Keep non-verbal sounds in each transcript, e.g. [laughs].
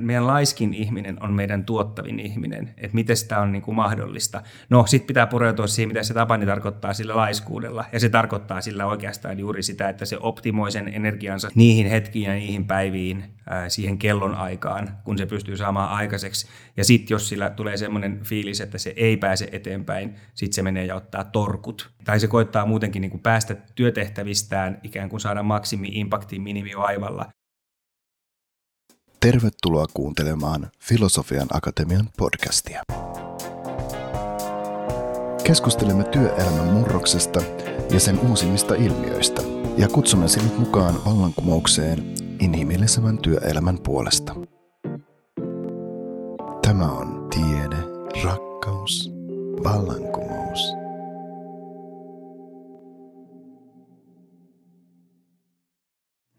meidän laiskin ihminen on meidän tuottavin ihminen, että miten sitä on niin kuin mahdollista. No, sitten pitää pureutua siihen, mitä se Tapani tarkoittaa sillä laiskuudella, ja se tarkoittaa sillä oikeastaan juuri sitä, että se optimoi sen energiansa niihin hetkiin ja niihin päiviin, siihen kellon aikaan, kun se pystyy saamaan aikaiseksi. Ja sitten jos sillä tulee semmoinen fiilis, että se ei pääse eteenpäin, sitten se menee ja ottaa torkut. Tai se koittaa muutenkin niin kuin päästä työtehtävistään, ikään kuin saada maksimi-impakti minimivaivalla. Tervetuloa kuuntelemaan Filosofian Akatemian podcastia. Keskustelemme työelämän murroksesta ja sen uusimmista ilmiöistä ja kutsumme sinut mukaan vallankumoukseen inhimillisemmän työelämän puolesta. Tämä on tiede, rakkaus, vallankumous.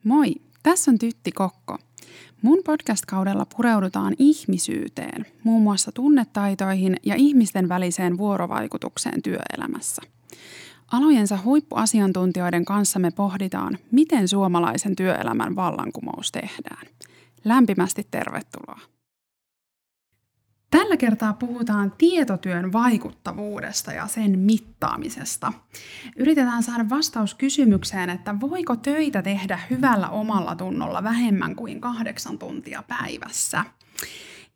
Moi, tässä on Tytti Kokko. Mun podcast-kaudella pureudutaan ihmisyyteen, muun muassa tunnetaitoihin ja ihmisten väliseen vuorovaikutukseen työelämässä. Alojensa huippuasiantuntijoiden kanssa me pohditaan, miten suomalaisen työelämän vallankumous tehdään. Lämpimästi tervetuloa. Tällä kertaa puhutaan tietotyön vaikuttavuudesta ja sen mittaamisesta. Yritetään saada vastaus kysymykseen, että voiko töitä tehdä hyvällä omalla tunnolla vähemmän kuin kahdeksan tuntia päivässä.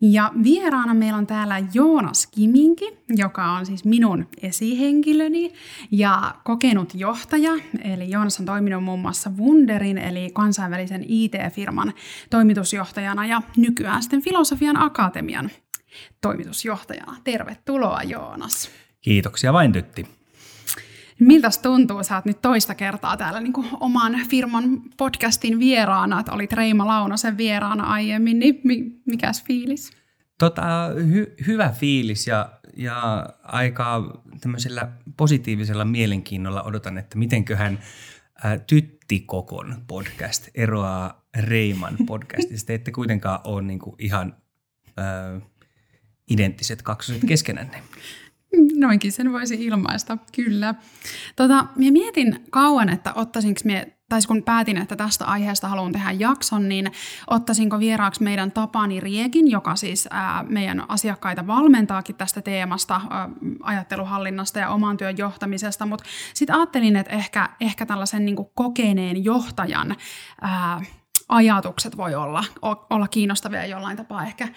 Ja vieraana meillä on täällä Joonas Kiminki, joka on siis minun esihenkilöni ja kokenut johtaja. Eli Joonas on toiminut muun muassa Wunderin, eli kansainvälisen IT-firman toimitusjohtajana ja nykyään sitten Filosofian Akatemian toimitusjohtajana. Tervetuloa Joonas. Kiitoksia vain Tytti. Miltä tuntuu, sä oot nyt toista kertaa täällä niin kuin oman firman podcastin vieraana, että olit Reima Launosen vieraana aiemmin, niin mikäs fiilis? Tota, hy- hyvä fiilis ja, ja aika tämmöisellä positiivisella mielenkiinnolla odotan, että mitenköhän ää, Tyttikokon podcast eroaa Reiman podcastista. Ette kuitenkaan ole niin kuin ihan ää, identtiset kaksoset keskenänne. [laughs] Noinkin sen voisi ilmaista, kyllä. Tota, minä mietin kauan, että ottaisinko me, tai kun päätin, että tästä aiheesta haluan tehdä jakson, niin ottaisinko vieraaksi meidän Tapani Riekin, joka siis ää, meidän asiakkaita valmentaakin tästä teemasta, ää, ajatteluhallinnasta ja oman työn johtamisesta, mutta sitten ajattelin, että ehkä, ehkä tällaisen niin kokeneen johtajan ää, ajatukset voi olla, olla kiinnostavia jollain tapaa ehkä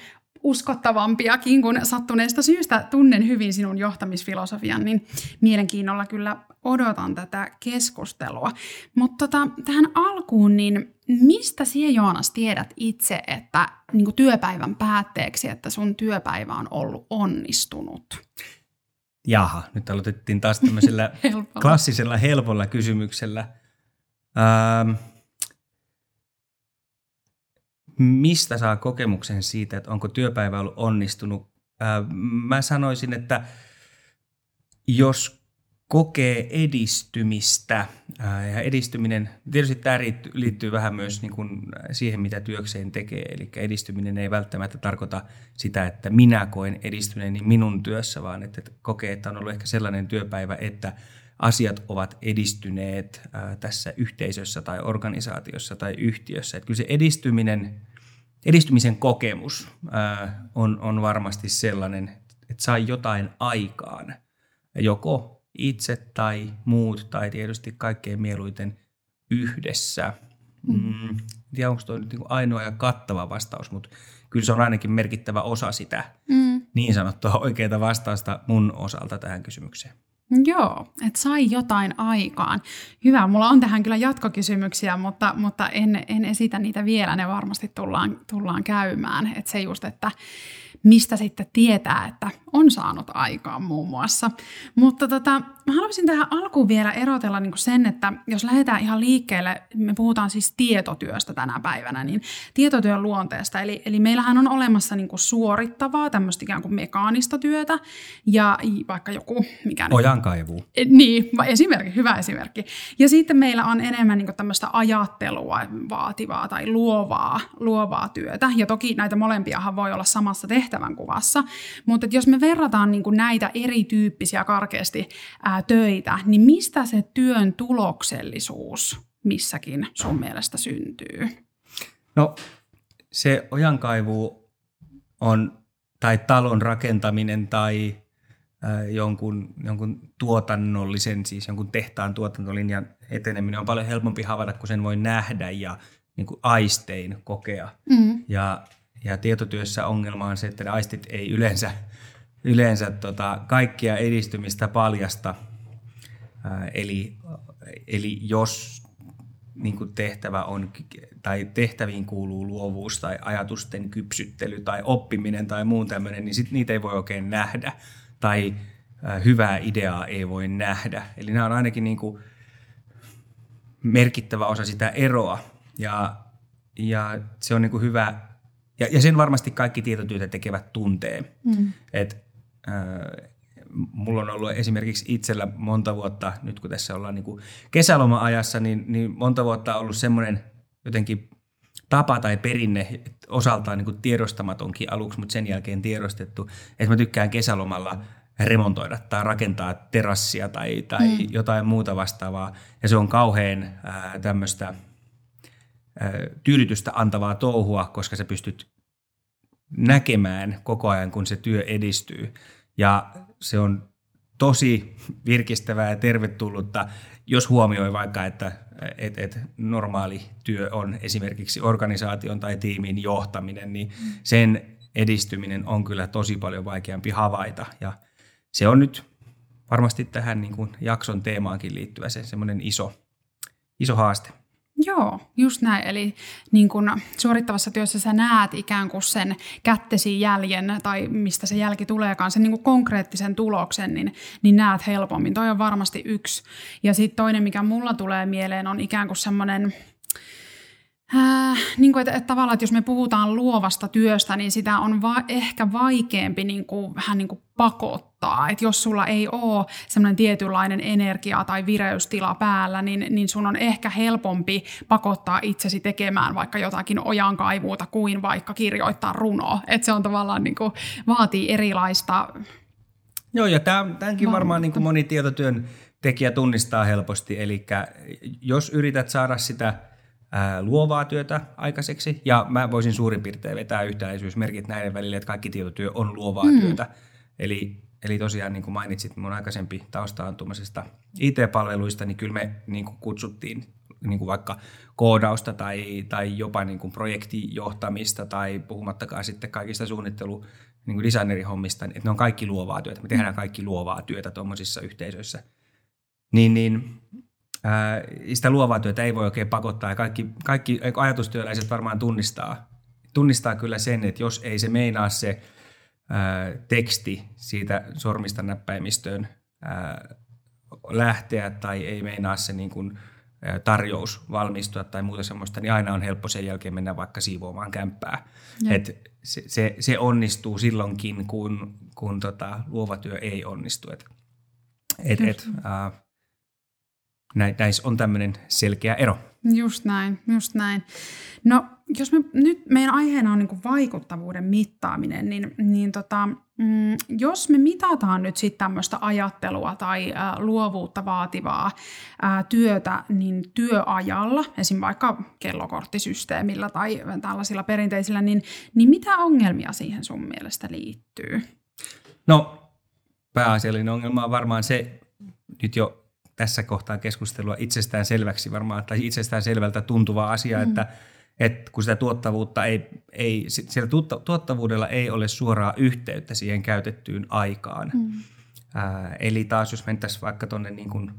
uskottavampiakin, kun sattuneesta syystä tunnen hyvin sinun johtamisfilosofian, niin mielenkiinnolla kyllä odotan tätä keskustelua. Mutta tota, tähän alkuun, niin mistä sinä Joonas tiedät itse, että niin työpäivän päätteeksi, että sun työpäivä on ollut onnistunut? Jaha, nyt aloitettiin taas tämmöisellä [laughs] klassisella helpolla kysymyksellä. Ähm, mistä saa kokemuksen siitä, että onko työpäivä ollut onnistunut? Mä sanoisin, että jos kokee edistymistä, ja edistyminen, tietysti tämä liittyy vähän myös niin kuin siihen, mitä työkseen tekee, eli edistyminen ei välttämättä tarkoita sitä, että minä koen edistyneeni minun työssä, vaan että kokee, että on ollut ehkä sellainen työpäivä, että asiat ovat edistyneet tässä yhteisössä tai organisaatiossa tai yhtiössä. Että kyllä se edistyminen edistymisen kokemus ää, on, on varmasti sellainen, että sai jotain aikaan, joko itse tai muut tai tietysti kaikkein mieluiten yhdessä. Mm. Mm, tiedä, onko tuo nyt niin ainoa ja kattava vastaus, mutta kyllä se on ainakin merkittävä osa sitä mm. niin sanottua oikeaa vastausta mun osalta tähän kysymykseen. Joo, että sai jotain aikaan. Hyvä, mulla on tähän kyllä jatkokysymyksiä, mutta, mutta en, en esitä niitä vielä, ne varmasti tullaan, tullaan käymään. Että se just, että mistä sitten tietää, että on saanut aikaan muun muassa. Mutta tota, mä haluaisin tähän alkuun vielä erotella niin sen, että jos lähdetään ihan liikkeelle, me puhutaan siis tietotyöstä tänä päivänä, niin tietotyön luonteesta. Eli, eli meillähän on olemassa niin kuin suorittavaa, tämmöistä ikään kuin mekaanista työtä, ja vaikka joku... Mikä Ojankaivu. E, niin, esimerkki, hyvä esimerkki. Ja sitten meillä on enemmän niin tämmöistä ajattelua vaativaa tai luovaa, luovaa työtä, ja toki näitä molempiahan voi olla samassa tehtävän kuvassa, mutta jos me verrataan niin näitä erityyppisiä karkeasti ää, töitä, niin mistä se työn tuloksellisuus missäkin sun mielestä syntyy? No se ojankaivu on, tai talon rakentaminen tai jonkun, jonkun tuotannollisen, siis jonkun tehtaan tuotantolinjan eteneminen on paljon helpompi havaita, kun sen voi nähdä ja niin kuin aistein kokea. Mm. Ja, ja tietotyössä ongelma on se, että ne aistit ei yleensä, yleensä tota, kaikkia edistymistä paljasta. Eli, eli jos niin tehtävä on, tai tehtäviin kuuluu luovuus tai ajatusten kypsyttely tai oppiminen tai muun tämmöinen, niin sit niitä ei voi oikein nähdä tai hyvää ideaa ei voi nähdä. Eli nämä on ainakin niin kuin merkittävä osa sitä eroa ja, ja se on niin kuin hyvä, ja, ja sen varmasti kaikki tietotyötä tekevät tuntee. Mm. Et, äh, mulla on ollut esimerkiksi itsellä monta vuotta, nyt kun tässä ollaan niin kuin kesäloma-ajassa, niin, niin monta vuotta ollut semmoinen jotenkin tapa tai perinne, osaltaan niin kuin tiedostamatonkin aluksi, mutta sen jälkeen tiedostettu, että mä tykkään kesälomalla remontoida tai rakentaa terassia tai, tai mm. jotain muuta vastaavaa. Ja se on kauhean ää, tämmöistä ää, tyydytystä antavaa touhua, koska sä pystyt näkemään koko ajan, kun se työ edistyy. Ja se on tosi virkistävää ja tervetullutta, jos huomioi vaikka, että et, et normaali työ on esimerkiksi organisaation tai tiimin johtaminen, niin sen edistyminen on kyllä tosi paljon vaikeampi havaita. Ja se on nyt varmasti tähän niin kuin jakson teemaankin liittyvä se semmoinen iso, iso haaste. Joo, just näin. Eli niin kun suorittavassa työssä sä näet ikään kuin sen kättesi jäljen tai mistä se jälki tuleekaan, sen niin kuin konkreettisen tuloksen, niin, niin näet helpommin. Toi on varmasti yksi. Ja sitten toinen, mikä mulla tulee mieleen, on ikään kuin semmoinen – Äh, niin kuin, että, että tavallaan, että jos me puhutaan luovasta työstä, niin sitä on va- ehkä vaikeampi niin kuin, vähän niin kuin pakottaa. Että jos sulla ei ole semmoinen tietynlainen energia tai vireystila päällä, niin, niin sun on ehkä helpompi pakottaa itsesi tekemään vaikka jotakin ojankaivuuta kuin vaikka kirjoittaa runoa. Että se on tavallaan niin kuin, vaatii erilaista... Joo, ja tämänkin varmaan niin kuin moni tietotyön tekijä tunnistaa helposti. Eli jos yrität saada sitä – luovaa työtä aikaiseksi, ja mä voisin suurin piirtein vetää yhtäläisyysmerkit näiden välille, että kaikki tietotyö on luovaa mm. työtä. Eli, eli tosiaan niin kuin mainitsit mun aikaisempi tausta IT-palveluista, niin kyllä me niin kuin kutsuttiin niin kuin vaikka koodausta tai, tai jopa niin kuin projektijohtamista tai puhumattakaan sitten kaikista suunnittelu niin kuin designerihommista, että ne on kaikki luovaa työtä. Me tehdään kaikki luovaa työtä tuommoisissa yhteisöissä. Niin, niin ää, sitä luovaa työtä ei voi oikein pakottaa ja kaikki, kaikki ajatustyöläiset varmaan tunnistaa, tunnistaa kyllä sen, että jos ei se meinaa se ää, teksti siitä sormista näppäimistöön ää, lähteä tai ei meinaa se niin kuin, tarjous valmistua tai muuta semmoista, niin aina on helppo sen jälkeen mennä vaikka siivoamaan kämppää. Et se, se, se onnistuu silloinkin, kun, kun tota, luova työ ei onnistu. Et, et, et, äh, näissä on tämmöinen selkeä ero. Just näin, just näin. No, jos me nyt meidän aiheena on niin vaikuttavuuden mittaaminen, niin, niin tota, mm, jos me mitataan nyt sitten tämmöistä ajattelua tai ä, luovuutta vaativaa ä, työtä niin työajalla, esim. vaikka kellokorttisysteemillä tai tällaisilla perinteisillä, niin, niin mitä ongelmia siihen sun mielestä liittyy? No, pääasiallinen ongelma on varmaan se, nyt jo tässä kohtaa keskustelua itsestään selväksi varmaan, tai itsestään selvältä tuntuva asia, mm. että, että kun sitä tuottavuutta ei, ei siellä tuottavuudella ei ole suoraa yhteyttä siihen käytettyyn aikaan. Mm. Ää, eli taas jos mentäisiin vaikka tuonne niin kuin,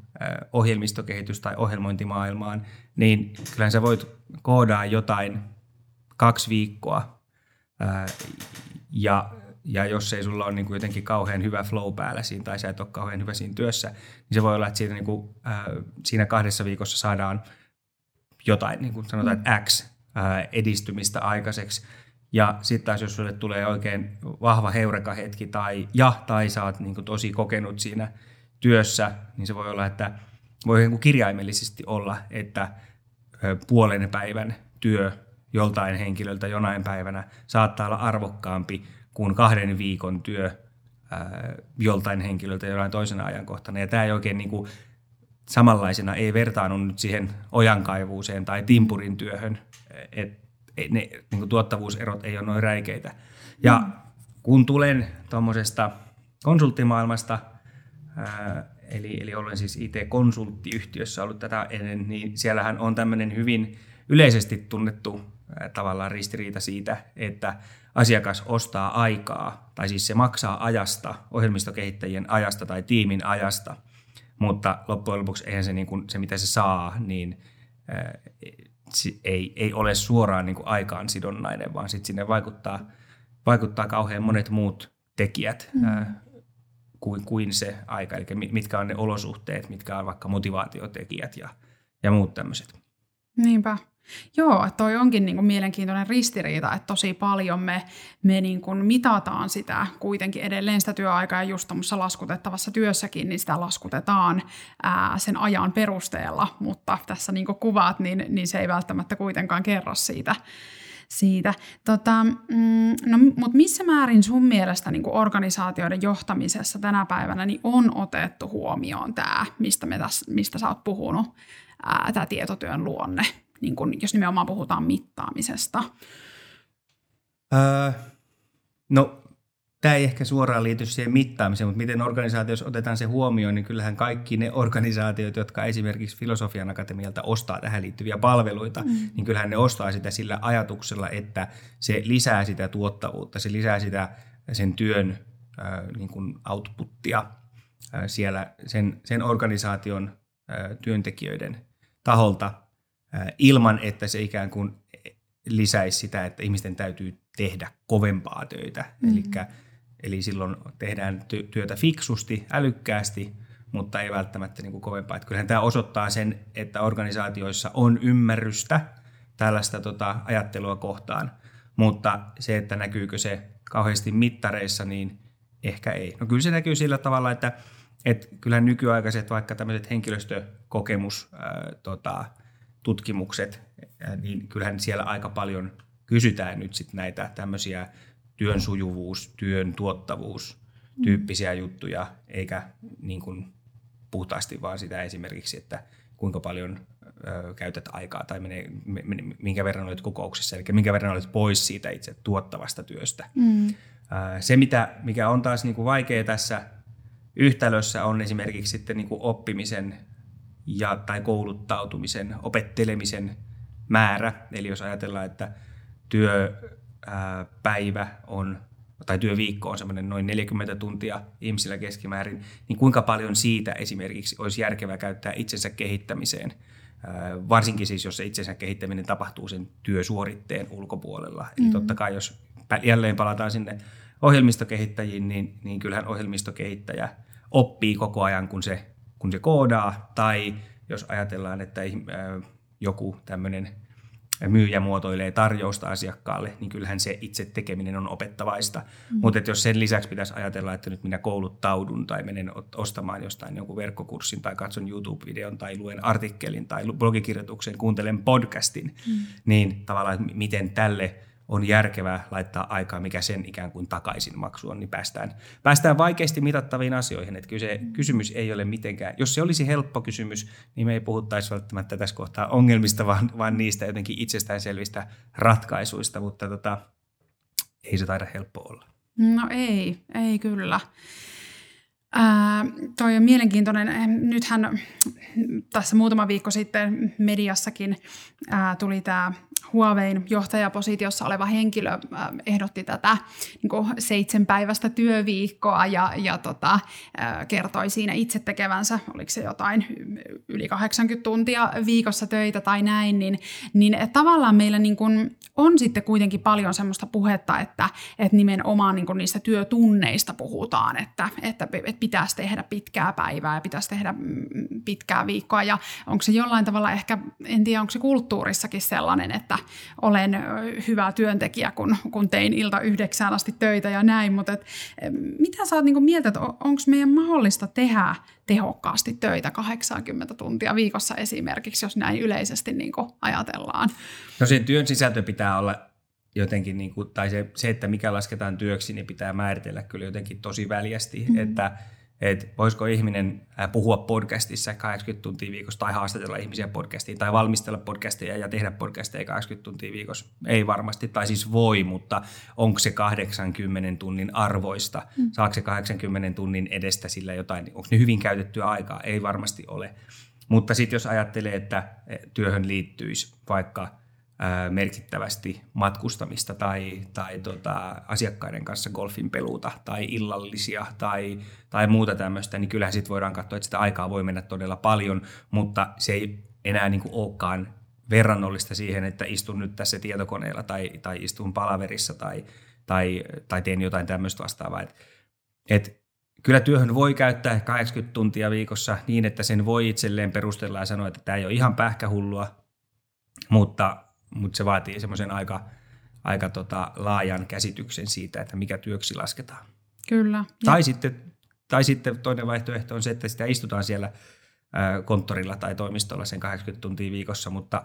ohjelmistokehitys- tai ohjelmointimaailmaan, niin kyllähän sä voit koodaa jotain kaksi viikkoa ää, ja ja jos ei sulla ole niin kuin jotenkin kauhean hyvä flow päällä siinä tai sä et ole kauhean hyvä siinä työssä, niin se voi olla, että siinä, niin kuin, äh, siinä kahdessa viikossa saadaan jotain, niin kuin sanotaan, että X äh, edistymistä aikaiseksi. Ja sitten taas, jos sulle tulee oikein vahva heureka-hetki tai, ja tai sä oot niin kuin tosi kokenut siinä työssä, niin se voi olla, että voi niin kuin kirjaimellisesti olla, että äh, puolen päivän työ joltain henkilöltä jonain päivänä saattaa olla arvokkaampi kuin kahden viikon työ ää, joltain henkilöltä jollain toisena ajankohtana. Ja tämä ei oikein niin kuin, samanlaisena ei vertaannu nyt siihen ojankaivuuseen tai timpurin työhön. Et, ne niin kuin tuottavuuserot ei ole noin räikeitä. Ja mm. kun tulen tuommoisesta konsulttimaailmasta, ää, eli, eli olen siis IT-konsulttiyhtiössä ollut tätä ennen, niin siellähän on tämmöinen hyvin yleisesti tunnettu ää, tavallaan ristiriita siitä, että asiakas ostaa aikaa, tai siis se maksaa ajasta, ohjelmistokehittäjien ajasta tai tiimin ajasta, mutta loppujen lopuksi eihän se, niin kuin, se mitä se saa, niin ää, ei, ei ole suoraan niin kuin aikaan sidonnainen, vaan sitten sinne vaikuttaa, vaikuttaa kauhean monet muut tekijät mm. ää, kuin, kuin se aika, eli mitkä on ne olosuhteet, mitkä on vaikka motivaatiotekijät ja, ja muut tämmöiset. Niinpä. Joo, että toi onkin niin kuin mielenkiintoinen ristiriita, että tosi paljon me, me niin kuin mitataan sitä kuitenkin edelleen sitä työaikaa ja just tuommoisessa laskutettavassa työssäkin, niin sitä laskutetaan ää, sen ajan perusteella, mutta tässä niin kuin kuvaat, niin, niin se ei välttämättä kuitenkaan kerro siitä, siitä. Tota, mm, no, mutta missä määrin sun mielestä niin organisaatioiden johtamisessa tänä päivänä niin on otettu huomioon tämä, mistä, me tässä, mistä sä oot puhunut, tämä tietotyön luonne? Niin kun, jos nimenomaan puhutaan mittaamisesta? Öö, no, tämä ei ehkä suoraan liity siihen mittaamiseen, mutta miten organisaatiossa otetaan se huomioon, niin kyllähän kaikki ne organisaatiot, jotka esimerkiksi Filosofian Akatemialta ostaa tähän liittyviä palveluita, mm. niin kyllähän ne ostaa sitä sillä ajatuksella, että se lisää sitä tuottavuutta, se lisää sitä sen työn äh, niin kuin outputtia äh, siellä sen, sen organisaation äh, työntekijöiden taholta ilman, että se ikään kuin lisäisi sitä, että ihmisten täytyy tehdä kovempaa töitä. Mm-hmm. Elikkä, eli silloin tehdään työtä fiksusti, älykkäästi, mutta ei välttämättä niin kuin kovempaa. Että kyllähän tämä osoittaa sen, että organisaatioissa on ymmärrystä tällaista tota, ajattelua kohtaan, mutta se, että näkyykö se kauheasti mittareissa, niin ehkä ei. No kyllä se näkyy sillä tavalla, että, että kyllähän nykyaikaiset vaikka tämmöiset henkilöstökokemus ää, tota, tutkimukset, niin kyllähän siellä aika paljon kysytään nyt sitten näitä tämmöisiä työn sujuvuus, työn tuottavuus tyyppisiä juttuja, eikä niin kuin puhtaasti vaan sitä esimerkiksi, että kuinka paljon ö, käytät aikaa tai menee, minkä verran olet kokouksessa, eli minkä verran olet pois siitä itse tuottavasta työstä. Mm. Se, mitä, mikä on taas niin kuin vaikea tässä yhtälössä, on esimerkiksi sitten niin kuin oppimisen ja, tai kouluttautumisen, opettelemisen määrä. Eli jos ajatellaan, että työpäivä on tai työviikko on semmoinen noin 40 tuntia ihmisillä keskimäärin, niin kuinka paljon siitä esimerkiksi olisi järkevää käyttää itsensä kehittämiseen, varsinkin siis jos se itsensä kehittäminen tapahtuu sen työsuoritteen ulkopuolella. Mm-hmm. Eli totta kai jos jälleen palataan sinne ohjelmistokehittäjiin, niin, niin kyllähän ohjelmistokehittäjä oppii koko ajan, kun se kun se koodaa, tai jos ajatellaan, että joku tämmöinen myyjä muotoilee tarjousta asiakkaalle, niin kyllähän se itse tekeminen on opettavaista. Mm. Mutta jos sen lisäksi pitäisi ajatella, että nyt minä kouluttaudun tai menen ostamaan jostain jonkun verkkokurssin tai katson YouTube-videon tai luen artikkelin tai blogikirjoituksen, kuuntelen podcastin, mm. niin tavallaan miten tälle – on järkevää laittaa aikaa, mikä sen ikään kuin takaisin maksu on, niin päästään, päästään vaikeasti mitattaviin asioihin. Että kyllä se kysymys ei ole mitenkään, jos se olisi helppo kysymys, niin me ei puhuttaisi välttämättä tässä kohtaa ongelmista, vaan, vaan niistä jotenkin itsestäänselvistä ratkaisuista, mutta tota, ei se taida helppo olla. No ei, ei kyllä. Ää, toi on mielenkiintoinen. Nythän tässä muutama viikko sitten mediassakin ää, tuli tämä Huawein johtajapositiossa oleva henkilö äh, ehdotti tätä niin kuin seitsemänpäiväistä työviikkoa ja, ja tota, äh, kertoi siinä itse tekevänsä, oliko se jotain yli 80 tuntia viikossa töitä tai näin, niin, niin tavallaan meillä niin kuin on sitten kuitenkin paljon semmoista puhetta, että, että nimenomaan niin niistä työtunneista puhutaan, että, että, että pitäisi tehdä pitkää päivää ja pitäisi tehdä mm, pitkää viikkoa ja onko se jollain tavalla ehkä, en tiedä onko se kulttuurissakin sellainen, että olen hyvä työntekijä, kun, kun tein ilta yhdeksään asti töitä ja näin, mutta et, mitä sä oot niin mieltä, että onko meidän mahdollista tehdä tehokkaasti töitä 80 tuntia viikossa esimerkiksi, jos näin yleisesti niin ajatellaan? No sen työn sisältö pitää olla jotenkin, niin kuin, tai se, se, että mikä lasketaan työksi, niin pitää määritellä kyllä jotenkin tosi väljästi, mm. että että voisiko ihminen puhua podcastissa 80 tuntia viikossa tai haastatella ihmisiä podcastiin tai valmistella podcasteja ja tehdä podcasteja 80 tuntia viikossa. Ei varmasti, tai siis voi, mutta onko se 80 tunnin arvoista? Mm. Saako se 80 tunnin edestä sillä jotain? Onko ne hyvin käytettyä aikaa? Ei varmasti ole. Mutta sitten jos ajattelee, että työhön liittyisi vaikka merkittävästi matkustamista tai, tai tota, asiakkaiden kanssa golfin peluuta tai illallisia tai, tai muuta tämmöistä, niin kyllähän sitten voidaan katsoa, että sitä aikaa voi mennä todella paljon, mutta se ei enää niin kuin olekaan verrannollista siihen, että istun nyt tässä tietokoneella tai, tai istun palaverissa tai, tai, tai teen jotain tämmöistä vastaavaa. Et, et kyllä työhön voi käyttää 80 tuntia viikossa niin, että sen voi itselleen perustella ja sanoa, että tämä ei ole ihan pähkähullua, mutta mutta se vaatii semmoisen aika, aika tota laajan käsityksen siitä, että mikä työksi lasketaan. Kyllä. Tai sitten, tai sitten toinen vaihtoehto on se, että sitä istutaan siellä konttorilla tai toimistolla sen 80 tuntia viikossa, mutta,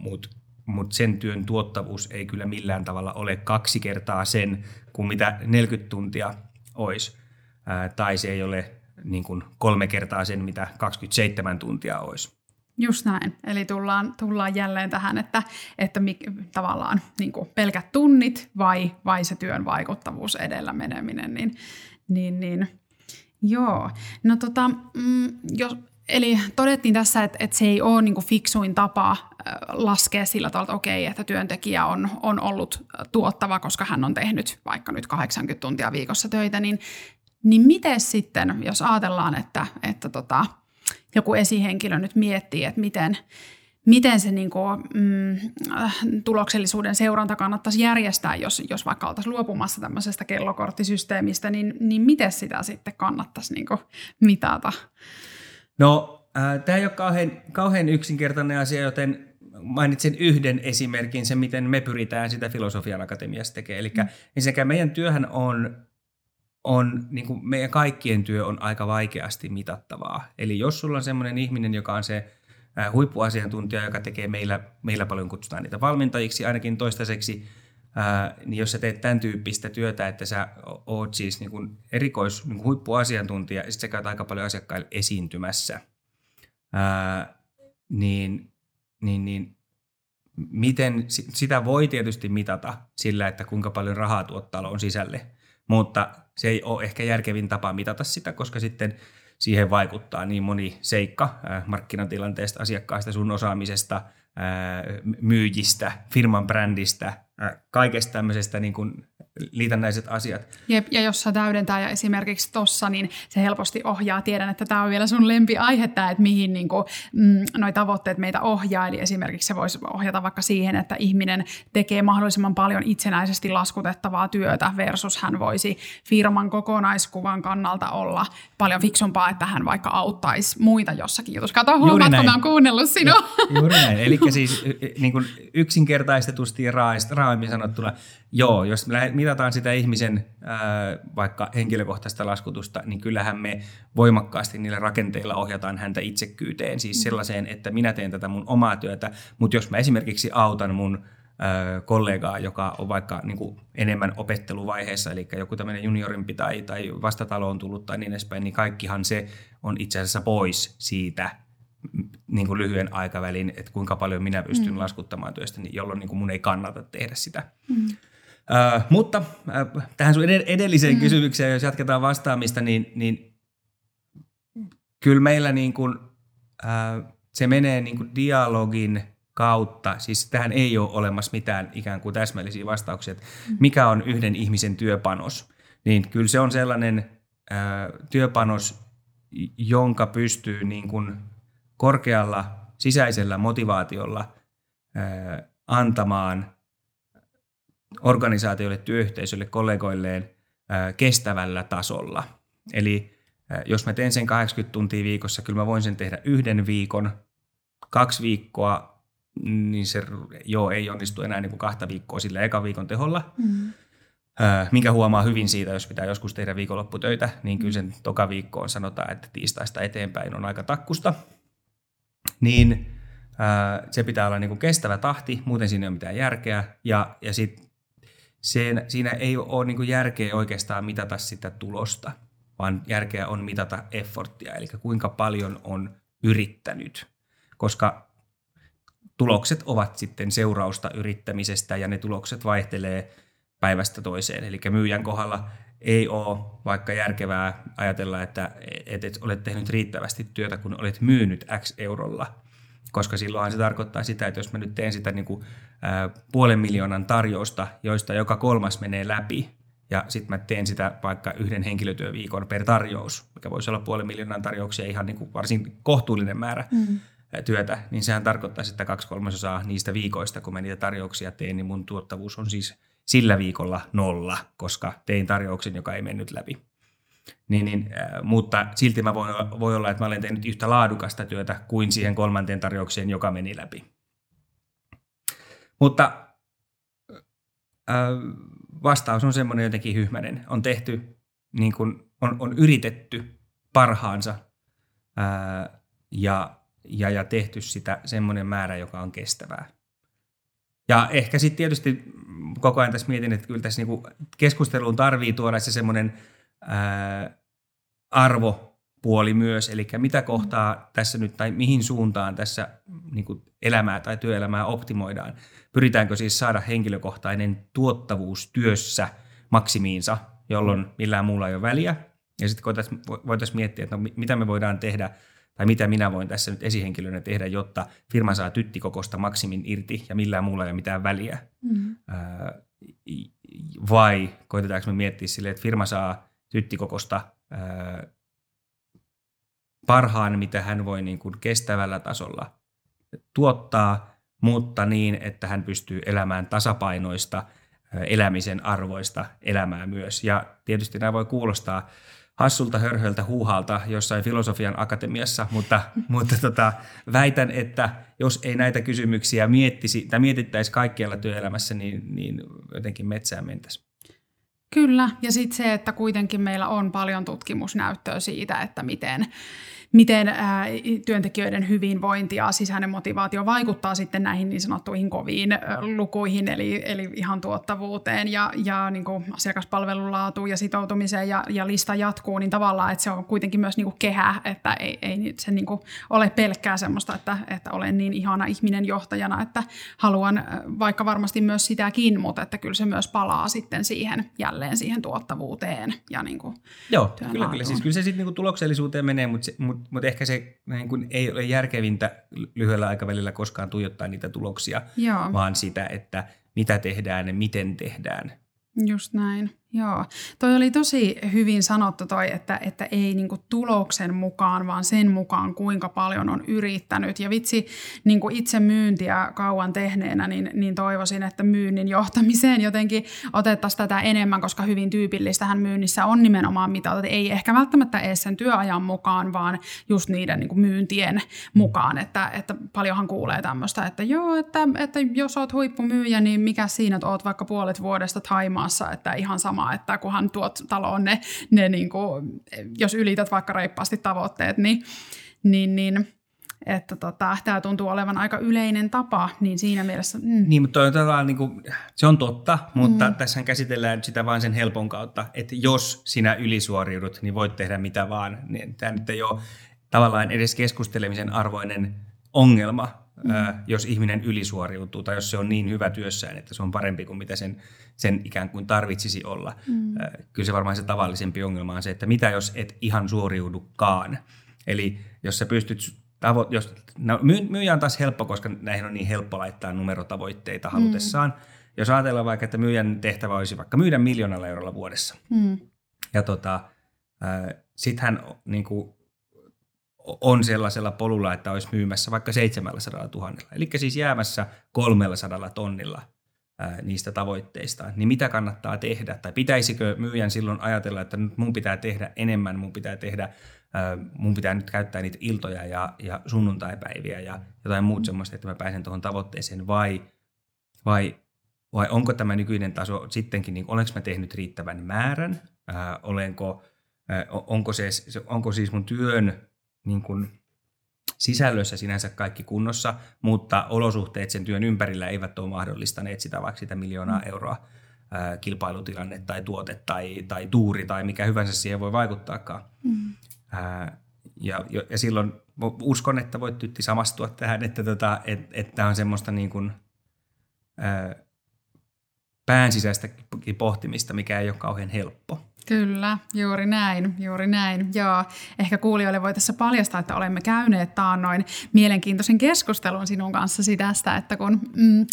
mutta, mutta sen työn tuottavuus ei kyllä millään tavalla ole kaksi kertaa sen kuin mitä 40 tuntia olisi. Tai se ei ole niin kuin kolme kertaa sen, mitä 27 tuntia olisi. Just näin. Eli tullaan, tullaan jälleen tähän, että, että mi, tavallaan niin kuin pelkät tunnit vai, vai se työn vaikuttavuus edellä meneminen. Niin, niin, niin. Joo. No tota, mm, jos, eli todettiin tässä, että, että se ei ole niin fiksuin tapa laskea sillä tavalla, että okei, että työntekijä on, on ollut tuottava, koska hän on tehnyt vaikka nyt 80 tuntia viikossa töitä, niin, niin miten sitten, jos ajatellaan, että, että tota, joku esihenkilö nyt miettii, että miten, miten se niin kuin, mm, tuloksellisuuden seuranta kannattaisi järjestää, jos, jos vaikka oltaisiin luopumassa tämmöisestä kellokorttisysteemistä, niin, niin miten sitä sitten kannattaisi niin kuin mitata? No, äh, tämä ei ole kauhean, kauhean yksinkertainen asia, joten mainitsen yhden esimerkin, sen miten me pyritään sitä filosofian akatemiassa tekemään. Eli mm. ensinnäkään meidän työhän on on, niin kuin meidän kaikkien työ on aika vaikeasti mitattavaa. Eli jos sulla on semmoinen ihminen, joka on se huippuasiantuntija, joka tekee meillä, meillä paljon kutsutaan niitä valmentajiksi ainakin toistaiseksi, ää, niin jos sä teet tämän tyyppistä työtä, että sä oot siis niin kuin erikois niin kuin huippuasiantuntija ja sitten sä käyt aika paljon asiakkaille esiintymässä, ää, niin, niin, niin miten, sitä voi tietysti mitata sillä, että kuinka paljon rahaa tuot talon sisälle – mutta se ei ole ehkä järkevin tapa mitata sitä, koska sitten siihen vaikuttaa niin moni seikka markkinatilanteesta, asiakkaista, sun osaamisesta, myyjistä, firman brändistä, kaikesta tämmöisestä niin kuin liitännäiset asiat. Jep, ja jos sä täydentää ja esimerkiksi tossa, niin se helposti ohjaa. Tiedän, että tämä on vielä sun lempiaihe tämä, että mihin niin kuin, mm, noi tavoitteet meitä ohjaa. Eli esimerkiksi se voisi ohjata vaikka siihen, että ihminen tekee mahdollisimman paljon itsenäisesti laskutettavaa työtä versus hän voisi firman kokonaiskuvan kannalta olla paljon fiksumpaa, että hän vaikka auttaisi muita jossakin jutussa. Kato, huomaat, kun mä oon kuunnellut sinua. Ja, juuri näin. Eli [laughs] siis niin kuin yksinkertaistetusti ja raaimmin sanottuna, joo, jos me mitataan sitä ihmisen ää, vaikka henkilökohtaista laskutusta, niin kyllähän me voimakkaasti niillä rakenteilla ohjataan häntä itsekkyyteen, siis mm. sellaiseen, että minä teen tätä mun omaa työtä, mutta jos mä esimerkiksi autan mun kollegaa, joka on vaikka niin kuin enemmän opetteluvaiheessa, eli joku tämmöinen juniorimpi tai, tai vastataloon tullut tai niin edespäin, niin kaikkihan se on itse asiassa pois siitä niin kuin lyhyen aikavälin, että kuinka paljon minä pystyn mm. laskuttamaan työstä, niin jolloin niin kuin mun ei kannata tehdä sitä. Mm. Uh, mutta uh, tähän sun edelliseen mm. kysymykseen, jos jatketaan vastaamista, niin, niin kyllä meillä niin kuin, uh, se menee niin kuin dialogin kautta, siis tähän ei ole olemassa mitään ikään kuin täsmällisiä vastauksia, että mm. mikä on yhden ihmisen työpanos, niin kyllä se on sellainen uh, työpanos, jonka pystyy niin kuin korkealla sisäisellä motivaatiolla antamaan – organisaatioille, työyhteisölle, kollegoilleen kestävällä tasolla. Eli jos mä teen sen 80 tuntia viikossa, kyllä mä voin sen tehdä yhden viikon, kaksi viikkoa, niin se joo, ei onnistu enää niin kuin kahta viikkoa sillä eka viikon teholla. Mm. Minkä huomaa hyvin siitä, jos pitää joskus tehdä viikonlopputöitä, niin kyllä sen toka viikkoon sanotaan, että tiistaista eteenpäin on aika takkusta. Niin se pitää olla niin kuin kestävä tahti, muuten siinä ei ole mitään järkeä. Ja, ja sitten siinä, siinä ei ole niin järkeä oikeastaan mitata sitä tulosta, vaan järkeä on mitata efforttia, eli kuinka paljon on yrittänyt, koska tulokset ovat sitten seurausta yrittämisestä ja ne tulokset vaihtelee päivästä toiseen. Eli myyjän kohdalla ei ole vaikka järkevää ajatella, että et olet tehnyt riittävästi työtä, kun olet myynyt X eurolla, koska silloinhan se tarkoittaa sitä, että jos mä nyt teen sitä niin kuin, ää, puolen miljoonan tarjousta, joista joka kolmas menee läpi, ja sitten mä teen sitä vaikka yhden henkilötyöviikon per tarjous, mikä voisi olla puolen miljoonan tarjouksia ihan niin kuin varsin kohtuullinen määrä mm. työtä, niin sehän tarkoittaa, että kaksi kolmasosaa niistä viikoista, kun mä niitä tarjouksia teen, niin mun tuottavuus on siis sillä viikolla nolla, koska tein tarjouksen, joka ei mennyt läpi. Niin, niin, äh, mutta silti mä voin, voi olla, että mä olen tehnyt yhtä laadukasta työtä kuin siihen kolmanteen tarjoukseen, joka meni läpi. Mutta äh, vastaus on semmoinen jotenkin hyhmäinen. On tehty, niin kuin, on, on yritetty parhaansa ää, ja, ja, ja tehty sitä semmoinen määrä, joka on kestävää. Ja ehkä sitten tietysti koko ajan tässä mietin, että kyllä tässä niinku keskusteluun tarvii tuoda se semmoinen arvopuoli myös, eli mitä kohtaa tässä nyt tai mihin suuntaan tässä niin kuin elämää tai työelämää optimoidaan. Pyritäänkö siis saada henkilökohtainen tuottavuus työssä maksimiinsa, jolloin millään muulla ei ole väliä. Ja sitten voitaisiin miettiä, että no, mitä me voidaan tehdä tai mitä minä voin tässä nyt esihenkilönä tehdä, jotta firma saa tyttikokosta maksimin irti ja millään muulla ei ole mitään väliä. Mm. vai koitetaanko me miettiä silleen, että firma saa tyttikokosta parhaan, mitä hän voi niin kuin kestävällä tasolla tuottaa, mutta niin, että hän pystyy elämään tasapainoista, elämisen arvoista elämää myös. Ja tietysti nämä voi kuulostaa hassulta hörhöltä huuhalta jossain filosofian akatemiassa, mutta, [laughs] mutta tota, väitän, että jos ei näitä kysymyksiä miettisi tai mietittäisi kaikkialla työelämässä, niin, niin jotenkin metsään mentäisiin. Kyllä, ja sitten se, että kuitenkin meillä on paljon tutkimusnäyttöä siitä, että miten miten ää, työntekijöiden hyvinvointi ja sisäinen motivaatio vaikuttaa sitten näihin niin sanottuihin koviin lukuihin, eli, eli ihan tuottavuuteen ja, ja niin kuin asiakaspalvelun laatuun ja sitoutumiseen ja, ja lista jatkuu, niin tavallaan, että se on kuitenkin myös niin kuin kehä, että ei, ei se niin kuin ole pelkkää semmoista, että, että olen niin ihana ihminen johtajana, että haluan vaikka varmasti myös sitäkin, mutta että kyllä se myös palaa sitten siihen jälleen siihen tuottavuuteen ja niin kuin Joo, kyllä, kyllä. Siis kyllä se sitten niin tuloksellisuuteen menee, mutta, mutta mutta mut ehkä se niin kun ei ole järkevintä lyhyellä aikavälillä koskaan tuijottaa niitä tuloksia, Joo. vaan sitä, että mitä tehdään ja miten tehdään. Just näin. Joo, toi oli tosi hyvin sanottu toi, että, että ei niinku tuloksen mukaan, vaan sen mukaan, kuinka paljon on yrittänyt. Ja vitsi, niinku itse myyntiä kauan tehneenä, niin, niin toivoisin, että myynnin johtamiseen jotenkin otettaisiin tätä enemmän, koska hyvin tyypillistähän myynnissä on nimenomaan mitä, että ei ehkä välttämättä edes sen työajan mukaan, vaan just niiden niinku myyntien mukaan. Että, että paljonhan kuulee tämmöistä, että joo, että, että jos oot huippumyyjä, niin mikä siinä, että oot vaikka puolet vuodesta Taimaassa, että ihan sama sama, että kunhan tuot taloon ne, ne niin kuin, jos ylität vaikka reippaasti tavoitteet, niin, niin, niin että tota, tämä tuntuu olevan aika yleinen tapa, niin siinä mielessä... Mm. Niin, mutta toi, niin kuin, se on totta, mutta mm. tässä käsitellään sitä vain sen helpon kautta, että jos sinä ylisuoriudut, niin voit tehdä mitä vaan. Niin tämä nyt ei ole tavallaan edes keskustelemisen arvoinen ongelma, mm. jos ihminen ylisuoriutuu tai jos se on niin hyvä työssään, että se on parempi kuin mitä sen, sen ikään kuin tarvitsisi olla. Mm. Kyllä se varmaan se tavallisempi ongelma on se, että mitä jos et ihan suoriudukaan. Eli jos sä pystyt tavo- jos, no, myyjä on taas helppo, koska näihin on niin helppo laittaa numerotavoitteita mm. halutessaan. Mm. Jos ajatellaan vaikka, että myyjän tehtävä olisi vaikka myydä miljoonalla eurolla vuodessa. Mm. Ja tota, äh, sitten hän niin kuin, on sellaisella polulla, että olisi myymässä vaikka 700 000. Eli siis jäämässä 300 tonnilla niistä tavoitteista. Niin mitä kannattaa tehdä? Tai pitäisikö myyjän silloin ajatella, että nyt mun pitää tehdä enemmän, mun pitää tehdä, mun pitää nyt käyttää niitä iltoja ja, ja sunnuntaipäiviä ja jotain muuta semmoista, että mä pääsen tuohon tavoitteeseen vai, vai, vai onko tämä nykyinen taso sittenkin, niin olenko mä tehnyt riittävän määrän, ää, olenko, onko, se, onko siis mun työn niin kuin sisällössä sinänsä kaikki kunnossa, mutta olosuhteet sen työn ympärillä eivät ole mahdollistaneet sitä vaikka sitä miljoonaa mm. euroa ää, kilpailutilanne tai tuote tai, tai tuuri tai mikä hyvänsä siihen voi vaikuttaakaan. Mm. Ää, ja, ja silloin uskon, että voit tytti samastua tähän, että tota, et, et tämä on semmoista niin kuin, ää, pään sisäistä pohtimista, mikä ei ole kauhean helppo. Kyllä, juuri näin, juuri näin. Joo, ehkä kuulijoille voi tässä paljastaa, että olemme käyneet taannoin mielenkiintoisen keskustelun sinun kanssasi tästä, että kun mm,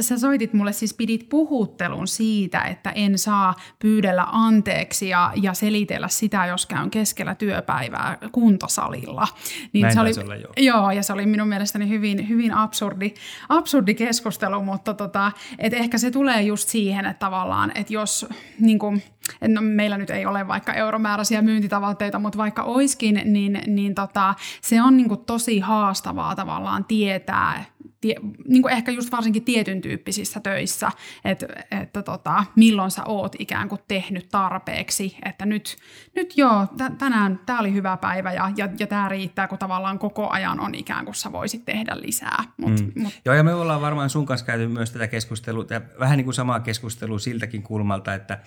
sä soitit mulle, siis pidit puhuttelun siitä, että en saa pyydellä anteeksi ja, ja selitellä sitä, jos käyn keskellä työpäivää kuntosalilla. Niin näin se oli, olla, joo. joo. ja se oli minun mielestäni hyvin, hyvin absurdi, absurdi keskustelu, mutta tota, et ehkä se tulee just siihen, että tavallaan, että jos niin kuin, no, meillä nyt ei ole vaikka euromääräisiä myyntitavoitteita, mutta vaikka oiskin, niin, niin tota, se on niin kuin tosi haastavaa tavallaan tietää, tie, niin kuin ehkä just varsinkin tietyn tyyppisissä töissä, että, että tota, milloin sä oot ikään kuin tehnyt tarpeeksi, että nyt, nyt joo, t- tänään tämä oli hyvä päivä ja, ja, ja tämä riittää, kun tavallaan koko ajan on ikään kuin sä voisit tehdä lisää. Mut, mm. mut. Joo, ja me ollaan varmaan sun kanssa käyty myös tätä keskustelua, vähän niin kuin samaa keskustelua siltäkin kulmalta, että –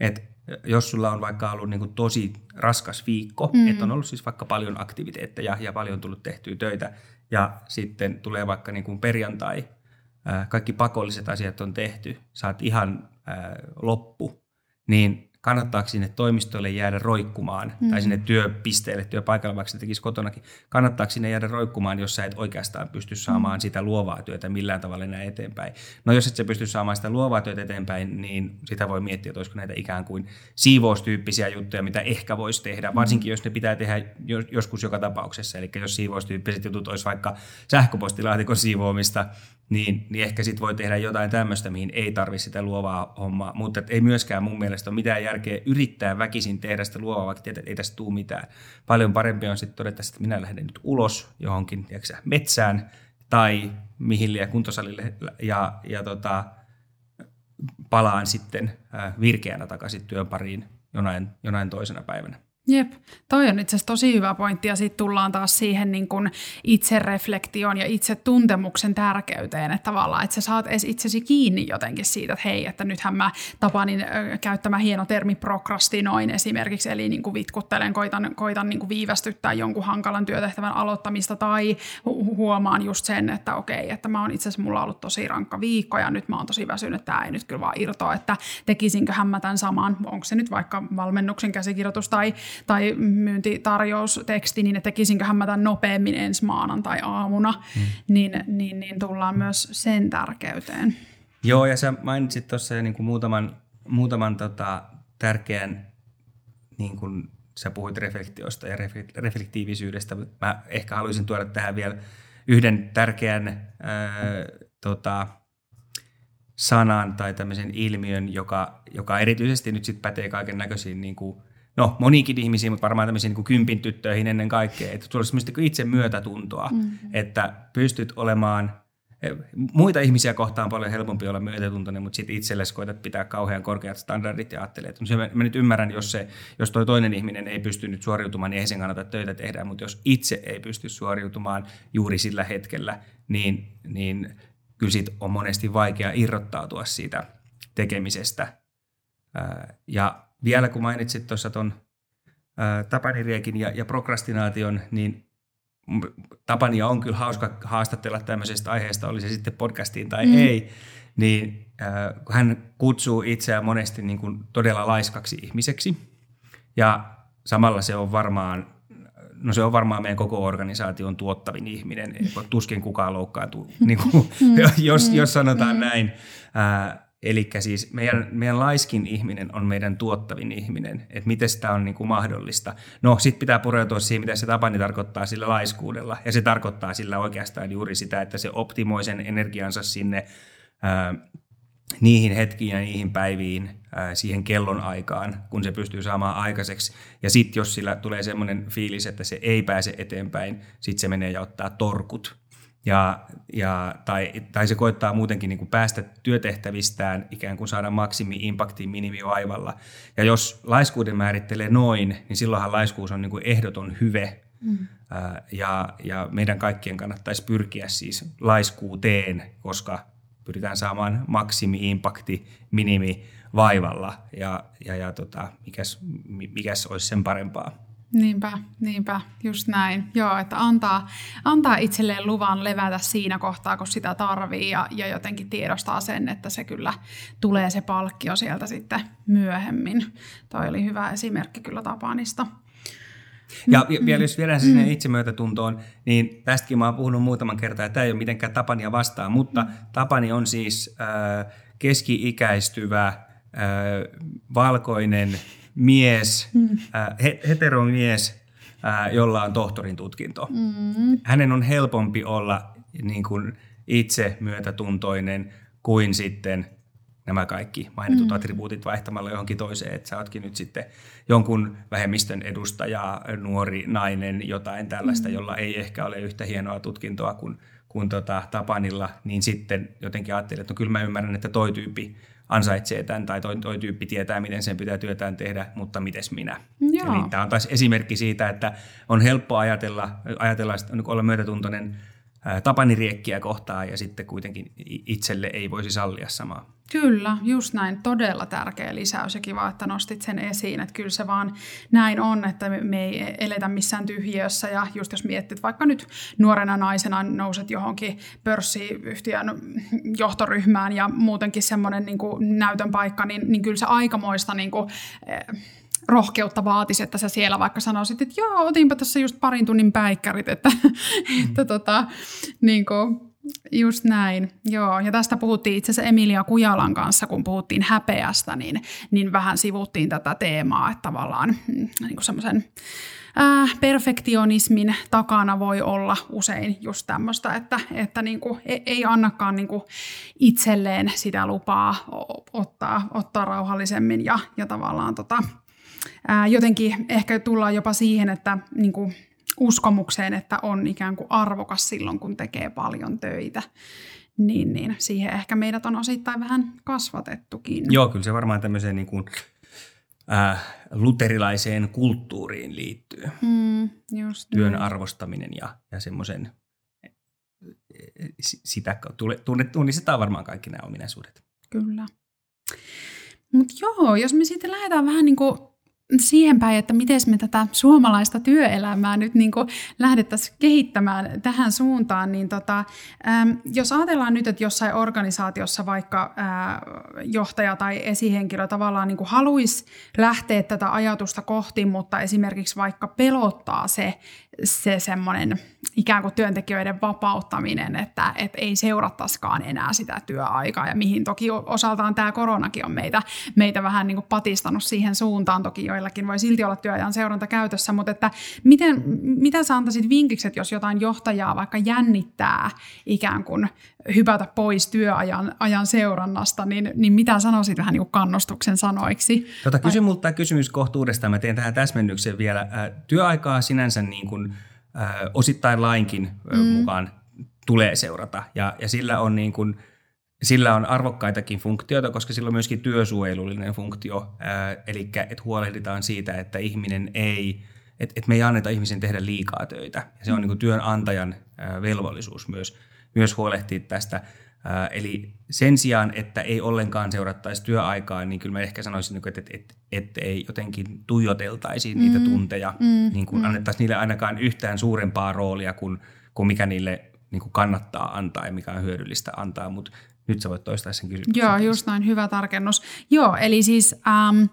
et jos sulla on vaikka ollut niin kuin tosi raskas viikko, mm. että on ollut siis vaikka paljon aktiviteetteja ja paljon tullut tehtyä töitä ja sitten tulee vaikka niin kuin perjantai, kaikki pakolliset asiat on tehty, saat ihan loppu, niin kannattaako sinne toimistolle jäädä roikkumaan, mm. tai sinne työpisteelle, työpaikalle, vaikka se tekisi kotonakin, kannattaako sinne jäädä roikkumaan, jos sä et oikeastaan pysty saamaan mm. sitä luovaa työtä millään tavalla enää eteenpäin. No jos et sä pysty saamaan sitä luovaa työtä eteenpäin, niin sitä voi miettiä, että olisiko näitä ikään kuin siivoustyyppisiä juttuja, mitä ehkä voisi tehdä, mm. varsinkin jos ne pitää tehdä joskus joka tapauksessa, eli jos siivoustyyppiset jutut olisi vaikka sähköpostilaatikon siivoamista, niin, niin ehkä sitten voi tehdä jotain tämmöistä, mihin ei tarvitse sitä luovaa hommaa, mutta ei myöskään mun mielestä ole mitään järkeä yrittää väkisin tehdä sitä luovaa, vaikka tietää, että ei tästä tule mitään. Paljon parempi on sitten todeta, että minä lähden nyt ulos johonkin tiedätkö, metsään tai mihin liian kuntosalille ja, ja tota, palaan sitten virkeänä takaisin työn pariin jonain, jonain toisena päivänä. Jep, toi on itse asiassa tosi hyvä pointti ja sitten tullaan taas siihen niin kun itsereflektioon ja itse tuntemuksen tärkeyteen, että tavallaan, että sä saat edes itsesi kiinni jotenkin siitä, että hei, että nythän mä Tapanin käyttämä hieno termi prokrastinoin esimerkiksi, eli niin kuin vitkuttelen, koitan, koitan niin kuin viivästyttää jonkun hankalan työtehtävän aloittamista tai hu- huomaan just sen, että okei, että mä oon itse asiassa, mulla ollut tosi rankka viikko ja nyt mä oon tosi väsynyt, tämä ei nyt kyllä vaan irtoa, että tekisinköhän mä tämän saman, onko se nyt vaikka valmennuksen käsikirjoitus tai tai myyntitarjousteksti, niin että tekisinköhän mä tämän nopeammin ensi maanantai-aamuna, mm. niin, niin, niin tullaan myös sen tärkeyteen. Joo, ja sä mainitsit tuossa jo niin kuin muutaman, muutaman tota, tärkeän, niin kuin sä puhuit reflektiosta ja reflektiivisyydestä. Mä ehkä haluaisin tuoda tähän vielä yhden tärkeän ää, tota, sanan tai tämmöisen ilmiön, joka, joka erityisesti nyt sit pätee kaiken näköisiin niin kuin no monikin ihmisiin, mutta varmaan tämmöisiin niin kympin tyttöihin ennen kaikkea, että sulla olisi niin itse myötätuntoa, mm-hmm. että pystyt olemaan e, Muita ihmisiä kohtaan on paljon helpompi olla myötätuntoinen, mutta sitten itsellesi koetat pitää kauhean korkeat standardit ja ajattelee, että no se, mä nyt ymmärrän, jos, se, jos toi toinen ihminen ei pysty nyt suoriutumaan, niin ei sen kannata töitä tehdä, mutta jos itse ei pysty suoriutumaan juuri sillä hetkellä, niin, niin kyllä siitä on monesti vaikea irrottautua siitä tekemisestä. Ja vielä kun mainitsit tuossa tuon tapaniriekin ja, ja prokrastinaation, niin Tapania on kyllä hauska haastatella tämmöisestä aiheesta, oli se sitten podcastiin tai mm. ei, niin äh, hän kutsuu itseään monesti niin kuin todella laiskaksi ihmiseksi. Ja samalla se on varmaan, no se on varmaan meidän koko organisaation tuottavin ihminen. Tuskin kukaan loukkaantuu, niin kuin, mm. [laughs] jos, jos sanotaan mm. näin. Äh, Eli siis meidän, meidän laiskin ihminen on meidän tuottavin ihminen, että miten sitä on niin kuin mahdollista. No sitten pitää pureutua siihen, mitä se tapani tarkoittaa sillä laiskuudella. Ja se tarkoittaa sillä oikeastaan juuri sitä, että se optimoi sen energiansa sinne ää, niihin hetkiin ja niihin päiviin, ää, siihen kellon aikaan, kun se pystyy saamaan aikaiseksi. Ja sitten jos sillä tulee semmoinen fiilis, että se ei pääse eteenpäin, sitten se menee ja ottaa torkut ja, ja, tai, tai se koittaa muutenkin niin kuin päästä työtehtävistään ikään kuin saada maksimi impaktiin minimivaivalla. Ja jos laiskuuden määrittelee noin, niin silloinhan laiskuus on niin kuin ehdoton hyve. Mm. Ja, ja meidän kaikkien kannattaisi pyrkiä siis laiskuuteen, koska pyritään saamaan maksimi-impakti, minimi vaivalla ja, ja, ja tota, mikäs, mikäs olisi sen parempaa. Niinpä, niinpä, just näin. Joo, että antaa, antaa itselleen luvan levätä siinä kohtaa, kun sitä tarvii ja, ja jotenkin tiedostaa sen, että se kyllä tulee se palkkio sieltä sitten myöhemmin. Toi oli hyvä esimerkki kyllä Tapanista. Ja mm, vielä jos viedään sinne mm. itsemyötätuntoon, niin tästäkin mä oon puhunut muutaman kertaa, että tämä ei ole mitenkään Tapania vastaan, mutta Tapani on siis äh, keski-ikäistyvä, äh, valkoinen mies, mm. äh, heteromies, äh, jolla on tohtorin tutkinto. Mm. Hänen on helpompi olla niin kuin itse myötätuntoinen kuin sitten nämä kaikki mainitut mm. attribuutit vaihtamalla johonkin toiseen, että sä ootkin nyt sitten jonkun vähemmistön edustaja, nuori nainen, jotain tällaista, mm. jolla ei ehkä ole yhtä hienoa tutkintoa kuin, kuin tota Tapanilla, niin sitten jotenkin ajattelin, että no kyllä mä ymmärrän, että toi tyyppi ansaitsee tämän tai toi, toi tyyppi tietää, miten sen pitää työtään tehdä, mutta mites minä. Joo. Eli tämä on taas esimerkki siitä, että on helppo ajatella, ajatella olla myötätuntoinen tapaniriekkiä kohtaan ja sitten kuitenkin itselle ei voisi sallia samaa. Kyllä, just näin. Todella tärkeä lisäys ja kiva, että nostit sen esiin, että kyllä se vaan näin on, että me ei eletä missään tyhjiössä ja just jos mietit vaikka nyt nuorena naisena nouset johonkin pörssiyhtiön johtoryhmään ja muutenkin semmoinen niin näytön paikka, niin, niin kyllä se aikamoista niin kuin, eh, rohkeutta vaatisi, että sä siellä vaikka sanoisit, että joo, otinpa tässä just parin tunnin päikkärit, että, mm. [laughs] että tota, niin kuin, Just näin, joo. Ja tästä puhuttiin itse asiassa Emilia Kujalan kanssa, kun puhuttiin häpeästä, niin, niin vähän sivuttiin tätä teemaa, että tavallaan mm, niin kuin semmoisen äh, perfektionismin takana voi olla usein just tämmöistä, että, että niin kuin e, ei annakaan niin kuin itselleen sitä lupaa ottaa, ottaa rauhallisemmin ja, ja tavallaan tota, ää, jotenkin ehkä tullaan jopa siihen, että niin kuin uskomukseen, että on ikään kuin arvokas silloin, kun tekee paljon töitä. Niin, niin siihen ehkä meidät on osittain vähän kasvatettukin. Joo, kyllä se varmaan tämmöiseen niin kuin, äh, luterilaiseen kulttuuriin liittyy. Mm, just Työn niin. arvostaminen ja, ja semmoisen, sitä tunnistetaan varmaan kaikki nämä ominaisuudet. Kyllä. Mutta joo, jos me sitten lähdetään vähän niin kuin siihen päin, että miten me tätä suomalaista työelämää nyt niin lähdettäisiin kehittämään tähän suuntaan, niin tota, ähm, jos ajatellaan nyt, että jossain organisaatiossa vaikka äh, johtaja tai esihenkilö tavallaan niin haluaisi lähteä tätä ajatusta kohti, mutta esimerkiksi vaikka pelottaa se, se semmoinen ikään kuin työntekijöiden vapauttaminen, että, että ei seurattaisikaan enää sitä työaikaa ja mihin toki osaltaan tämä koronakin on meitä, meitä vähän niin kuin patistanut siihen suuntaan, toki joillakin voi silti olla työajan seuranta käytössä, mutta että miten, mitä sä antaisit vinkiksi, että jos jotain johtajaa vaikka jännittää ikään kuin hypätä pois työajan ajan seurannasta, niin, niin mitä sanoisit vähän niin kuin kannustuksen sanoiksi? Tota, kysy multa tämä kysymys kohtuudesta, mä teen tähän täsmennyksen vielä. Työaikaa sinänsä niin kuin, osittain lainkin mm. mukaan tulee seurata ja, ja sillä on niin kuin, sillä on arvokkaitakin funktioita, koska sillä on myöskin työsuojelullinen funktio, eli että huolehditaan siitä, että ihminen ei, että, että me ei anneta ihmisen tehdä liikaa töitä. Ja se on niin kuin työnantajan ää, velvollisuus myös, myös huolehtia tästä. Eli sen sijaan, että ei ollenkaan seurattaisi työaikaa, niin kyllä mä ehkä sanoisin, että, että, että, että ei jotenkin tuijoteltaisi mm, niitä tunteja, mm, niin kuin mm. annettaisiin niille ainakaan yhtään suurempaa roolia kuin, kuin mikä niille niin kuin kannattaa antaa ja mikä on hyödyllistä antaa, mutta nyt sä voit toistaa sen kysymyksen. Joo, just näin, hyvä tarkennus. Joo, eli siis ähm,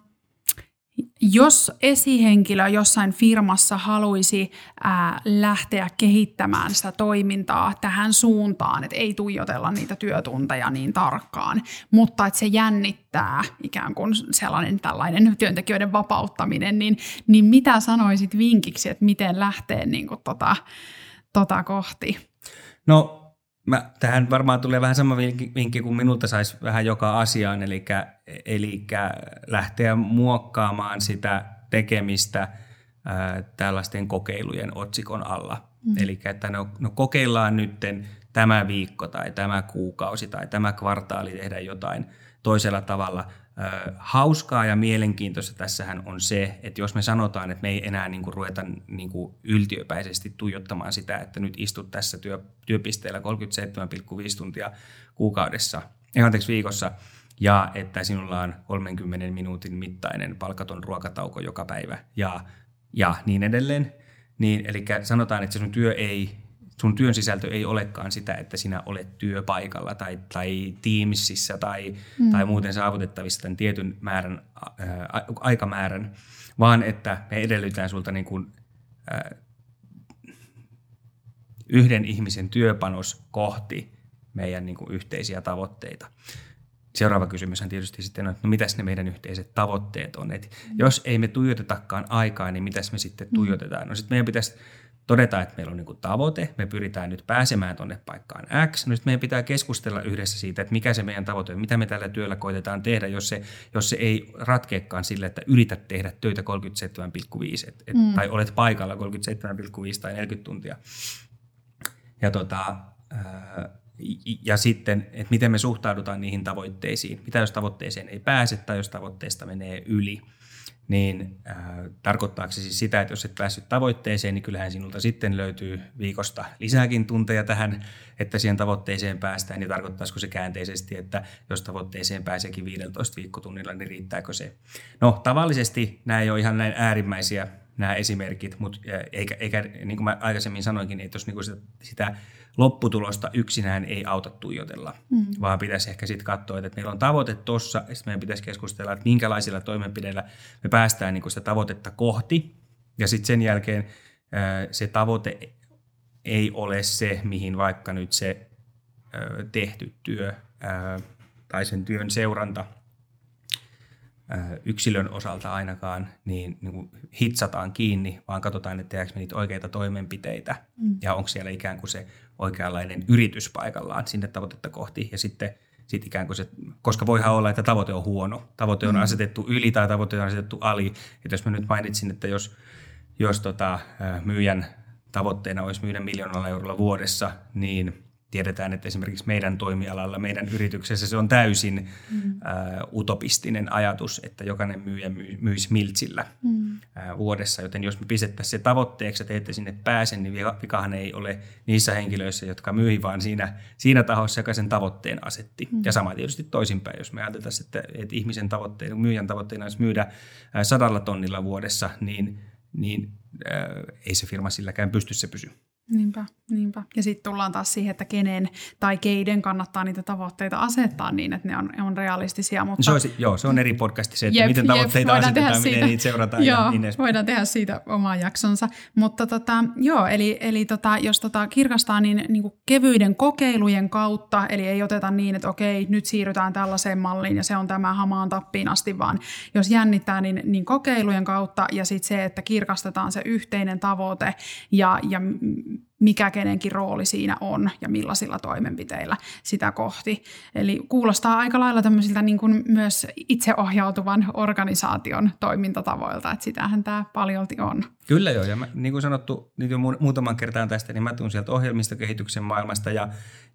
jos esihenkilö jossain firmassa haluaisi ää, lähteä kehittämään sitä toimintaa tähän suuntaan, että ei tuijotella niitä työtunteja niin tarkkaan, mutta että se jännittää ikään kuin sellainen tällainen työntekijöiden vapauttaminen, niin, niin mitä sanoisit vinkiksi, että miten lähtee niin kuin tota, tota kohti? No Mä, tähän varmaan tulee vähän sama vinkki kuin minulta saisi vähän joka asiaan, eli, eli lähteä muokkaamaan sitä tekemistä ää, tällaisten kokeilujen otsikon alla. Mm. Eli että no, no kokeillaan nyt tämä viikko tai tämä kuukausi tai tämä kvartaali tehdä jotain toisella tavalla. Hauskaa ja mielenkiintoista tässähän on se, että jos me sanotaan, että me ei enää niin kuin ruveta niin kuin yltiöpäisesti tuijottamaan sitä, että nyt istut tässä työ, työpisteellä 37,5 tuntia kuukaudessa, ei anteeksi viikossa, ja että sinulla on 30 minuutin mittainen palkaton ruokatauko joka päivä ja, ja niin edelleen. Niin, eli sanotaan, että sun työ ei sun työn sisältö ei olekaan sitä, että sinä olet työpaikalla tai, tai Teamsissa tai, mm. tai muuten saavutettavissa tämän tietyn määrän, ää, aikamäärän, vaan että me edellytään sulta niin kuin, ää, yhden ihmisen työpanos kohti meidän niin kuin yhteisiä tavoitteita. Seuraava kysymys on tietysti sitten, että no mitäs ne meidän yhteiset tavoitteet on. Et mm. Jos ei me tuijotetakaan aikaa, niin mitäs me sitten mm. tuijotetaan? No sitten meidän pitäisi todeta, että meillä on niin tavoite, me pyritään nyt pääsemään tuonne paikkaan X. No meidän pitää keskustella yhdessä siitä, että mikä se meidän tavoite on, mitä me tällä työllä koitetaan tehdä, jos se, jos se ei ratkeekaan sille, että yrität tehdä töitä 37,5 et, et, mm. tai olet paikalla 37,5 tai 40 tuntia. Ja, tota, ja sitten, että miten me suhtaudutaan niihin tavoitteisiin. Mitä jos tavoitteeseen ei pääse tai jos tavoitteesta menee yli – niin äh, tarkoittaako se siis sitä, että jos et päässyt tavoitteeseen, niin kyllähän sinulta sitten löytyy viikosta lisääkin tunteja tähän, että siihen tavoitteeseen päästään, niin tarkoittaisiko se käänteisesti, että jos tavoitteeseen pääseekin 15 viikkotunnilla, niin riittääkö se? No tavallisesti nämä ei ole ihan näin äärimmäisiä nämä esimerkit, mutta eikä, eikä niin kuin mä aikaisemmin sanoinkin, että jos niin sitä, sitä lopputulosta yksinään ei auta tuijotella, mm. vaan pitäisi ehkä sitten katsoa, että meillä on tavoite tuossa, ja sitten meidän pitäisi keskustella, että minkälaisilla toimenpideillä me päästään niin sitä tavoitetta kohti, ja sitten sen jälkeen se tavoite ei ole se, mihin vaikka nyt se tehty työ tai sen työn seuranta – yksilön osalta ainakaan niin, niin kuin hitsataan kiinni, vaan katsotaan, että tehdäänkö me niitä oikeita toimenpiteitä mm. ja onko siellä ikään kuin se oikeanlainen yritys paikallaan sinne tavoitetta kohti ja sitten sit ikään kuin se, koska voihan olla, että tavoite on huono. Tavoite on mm. asetettu yli tai tavoite on asetettu ali. Että jos mä nyt mainitsin, että jos, jos tota, myyjän tavoitteena olisi myydä miljoonalla eurolla vuodessa, niin – tiedetään, että esimerkiksi meidän toimialalla, meidän yrityksessä se on täysin mm. ä, utopistinen ajatus, että jokainen myyjä myy, myisi miltsillä mm. ä, vuodessa. Joten jos me pistettäisiin se tavoitteeksi, että ette sinne pääse, niin vikahan ei ole niissä henkilöissä, jotka myi, vaan siinä, siinä tahossa, joka sen tavoitteen asetti. Mm. Ja sama tietysti toisinpäin, jos me ajatellaan, että, että ihmisen tavoitteena, myyjän tavoitteena olisi myydä sadalla tonnilla vuodessa, niin, niin ä, ei se firma silläkään pysty se pysyä. Niinpä, niinpä. Ja sitten tullaan taas siihen, että kenen tai keiden kannattaa niitä tavoitteita asettaa niin, että ne on, on realistisia. Mutta... Se olisi, joo, se on eri podcasti se, että jep, miten tavoitteita jep, asetetaan, miten siitä, niitä seurataan joo, ja niin edespäin. voidaan tehdä siitä oma jaksonsa. Mutta tota, joo, eli, eli tota, jos tota kirkastaa niin, niin kuin kevyiden kokeilujen kautta, eli ei oteta niin, että okei, nyt siirrytään tällaiseen malliin ja se on tämä hamaan tappiin asti, vaan jos jännittää, niin, niin kokeilujen kautta ja sitten se, että kirkastetaan se yhteinen tavoite ja, ja mikä kenenkin rooli siinä on ja millaisilla toimenpiteillä sitä kohti. Eli kuulostaa aika lailla tämmöisiltä niin kuin myös itseohjautuvan organisaation toimintatavoilta, että sitähän tämä paljolti on. Kyllä joo, ja mä, niin kuin sanottu niin jo muutaman kertaan tästä, niin mä tuun sieltä ohjelmistokehityksen maailmasta, ja,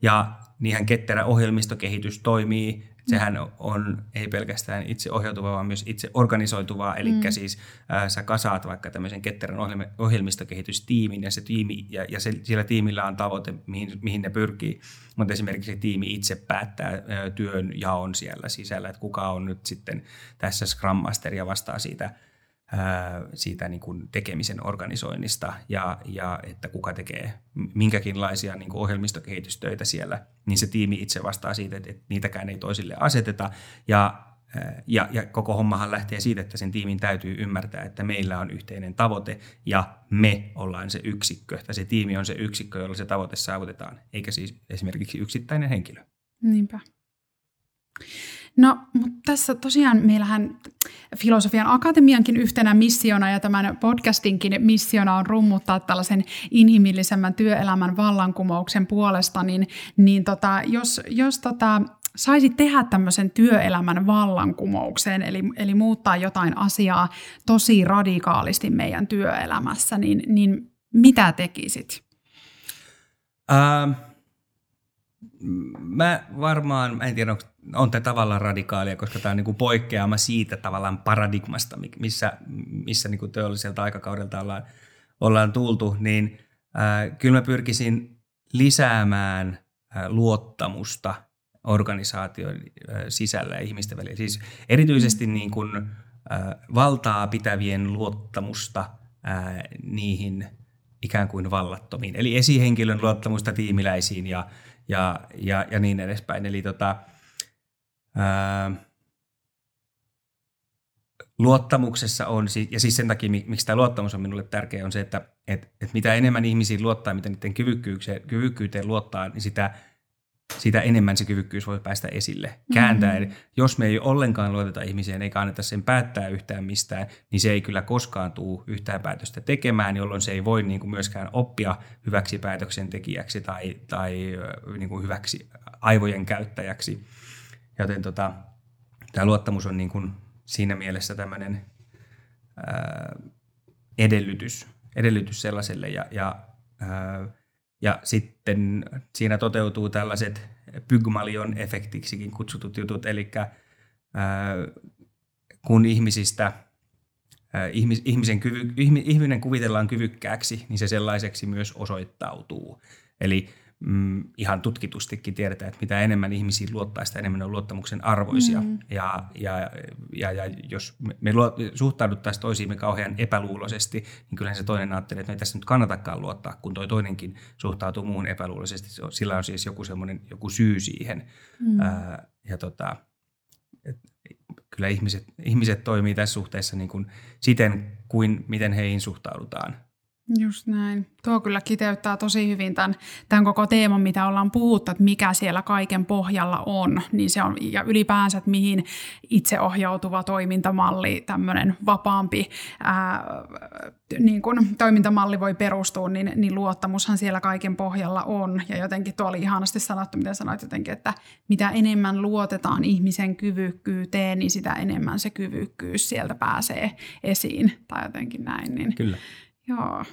ja niinhän ketterä ohjelmistokehitys toimii Sehän on ei pelkästään itse ohjautuvaa, vaan myös itse organisoituvaa, eli mm. siis äh, sä kasaat vaikka tämmöisen ketterän ohjelmistokehitystiimin ja se tiimi, ja, ja se, sillä tiimillä on tavoite, mihin, mihin ne pyrkii, mutta esimerkiksi se tiimi itse päättää äh, työn jaon siellä sisällä, että kuka on nyt sitten tässä Scrum Master ja vastaa siitä siitä niin kuin tekemisen organisoinnista ja, ja että kuka tekee minkäkinlaisia niin kuin ohjelmistokehitystöitä siellä, niin se tiimi itse vastaa siitä, että, että niitäkään ei toisille aseteta. Ja, ja, ja koko hommahan lähtee siitä, että sen tiimin täytyy ymmärtää, että meillä on yhteinen tavoite ja me ollaan se yksikkö, tai se tiimi on se yksikkö, jolla se tavoite saavutetaan, eikä siis esimerkiksi yksittäinen henkilö. Niinpä. No, mutta tässä tosiaan meillähän Filosofian Akatemiankin yhtenä missiona ja tämän podcastinkin missiona on rummuttaa tällaisen inhimillisemmän työelämän vallankumouksen puolesta, niin, niin tota, jos, jos tota, saisit tehdä tämmöisen työelämän vallankumouksen, eli, eli muuttaa jotain asiaa tosi radikaalisti meidän työelämässä, niin, niin mitä tekisit? Ähm mä varmaan, mä en tiedä, onko, on tämä tavallaan radikaalia, koska tämä on niin kuin poikkeama siitä tavallaan paradigmasta, missä, missä niin kuin teolliselta aikakaudelta ollaan, ollaan tultu, niin äh, kyllä mä pyrkisin lisäämään äh, luottamusta organisaation sisällä ja ihmisten välillä. Siis erityisesti niin kuin, äh, valtaa pitävien luottamusta niihin ikään kuin vallattomiin. Eli esihenkilön luottamusta tiimiläisiin ja, ja, ja, ja niin edespäin. Eli tota, ää, luottamuksessa on, ja siis sen takia, miksi tämä luottamus on minulle tärkeä, on se, että et, et mitä enemmän ihmisiin luottaa, mitä niiden kyvykkyyteen, luottaa, niin sitä sitä enemmän se kyvykkyys voi päästä esille. Kääntää, mm-hmm. jos me ei ollenkaan luoteta ihmiseen eikä anneta sen päättää yhtään mistään, niin se ei kyllä koskaan tule yhtään päätöstä tekemään, jolloin se ei voi niin kuin myöskään oppia hyväksi päätöksentekijäksi tai, tai niin kuin hyväksi aivojen käyttäjäksi. Joten tota, tämä luottamus on niin kuin siinä mielessä tämmöinen ää, edellytys, edellytys sellaiselle ja, ja ää, ja sitten siinä toteutuu tällaiset Pygmalion efektiksikin kutsutut jutut, eli kun ihmisistä ihmisen kyvy, ihminen kuvitellaan kyvykkääksi, niin se sellaiseksi myös osoittautuu. Eli mm, ihan tutkitustikin tiedetään, että mitä enemmän ihmisiin luottaa, sitä enemmän on luottamuksen arvoisia. Mm. Ja, ja, ja, ja jos me, me suhtauduttaisiin toisiimme kauhean epäluuloisesti, niin kyllähän se toinen ajattelee, että no ei tässä nyt kannatakaan luottaa, kun toi toinenkin suhtautuu muuhun epäluuloisesti. Sillä on siis joku semmoinen joku syy siihen. Mm. Ää, ja tota, et, kyllä ihmiset, ihmiset toimii tässä suhteessa niin kuin siten, kuin miten heihin suhtaudutaan. Just näin. Tuo kyllä kiteyttää tosi hyvin tämän, tämän koko teeman, mitä ollaan puhuttu, että mikä siellä kaiken pohjalla on. Niin se on, ja ylipäänsä, että mihin itseohjautuva toimintamalli, tämmöinen vapaampi ää, niin kun toimintamalli voi perustua, niin, niin luottamushan siellä kaiken pohjalla on. Ja jotenkin tuo oli ihanasti sanottu, miten sanoit jotenkin, että mitä enemmän luotetaan ihmisen kyvykkyyteen, niin sitä enemmän se kyvykkyys sieltä pääsee esiin. Tai jotenkin näin. Niin, Kyllä. Joo.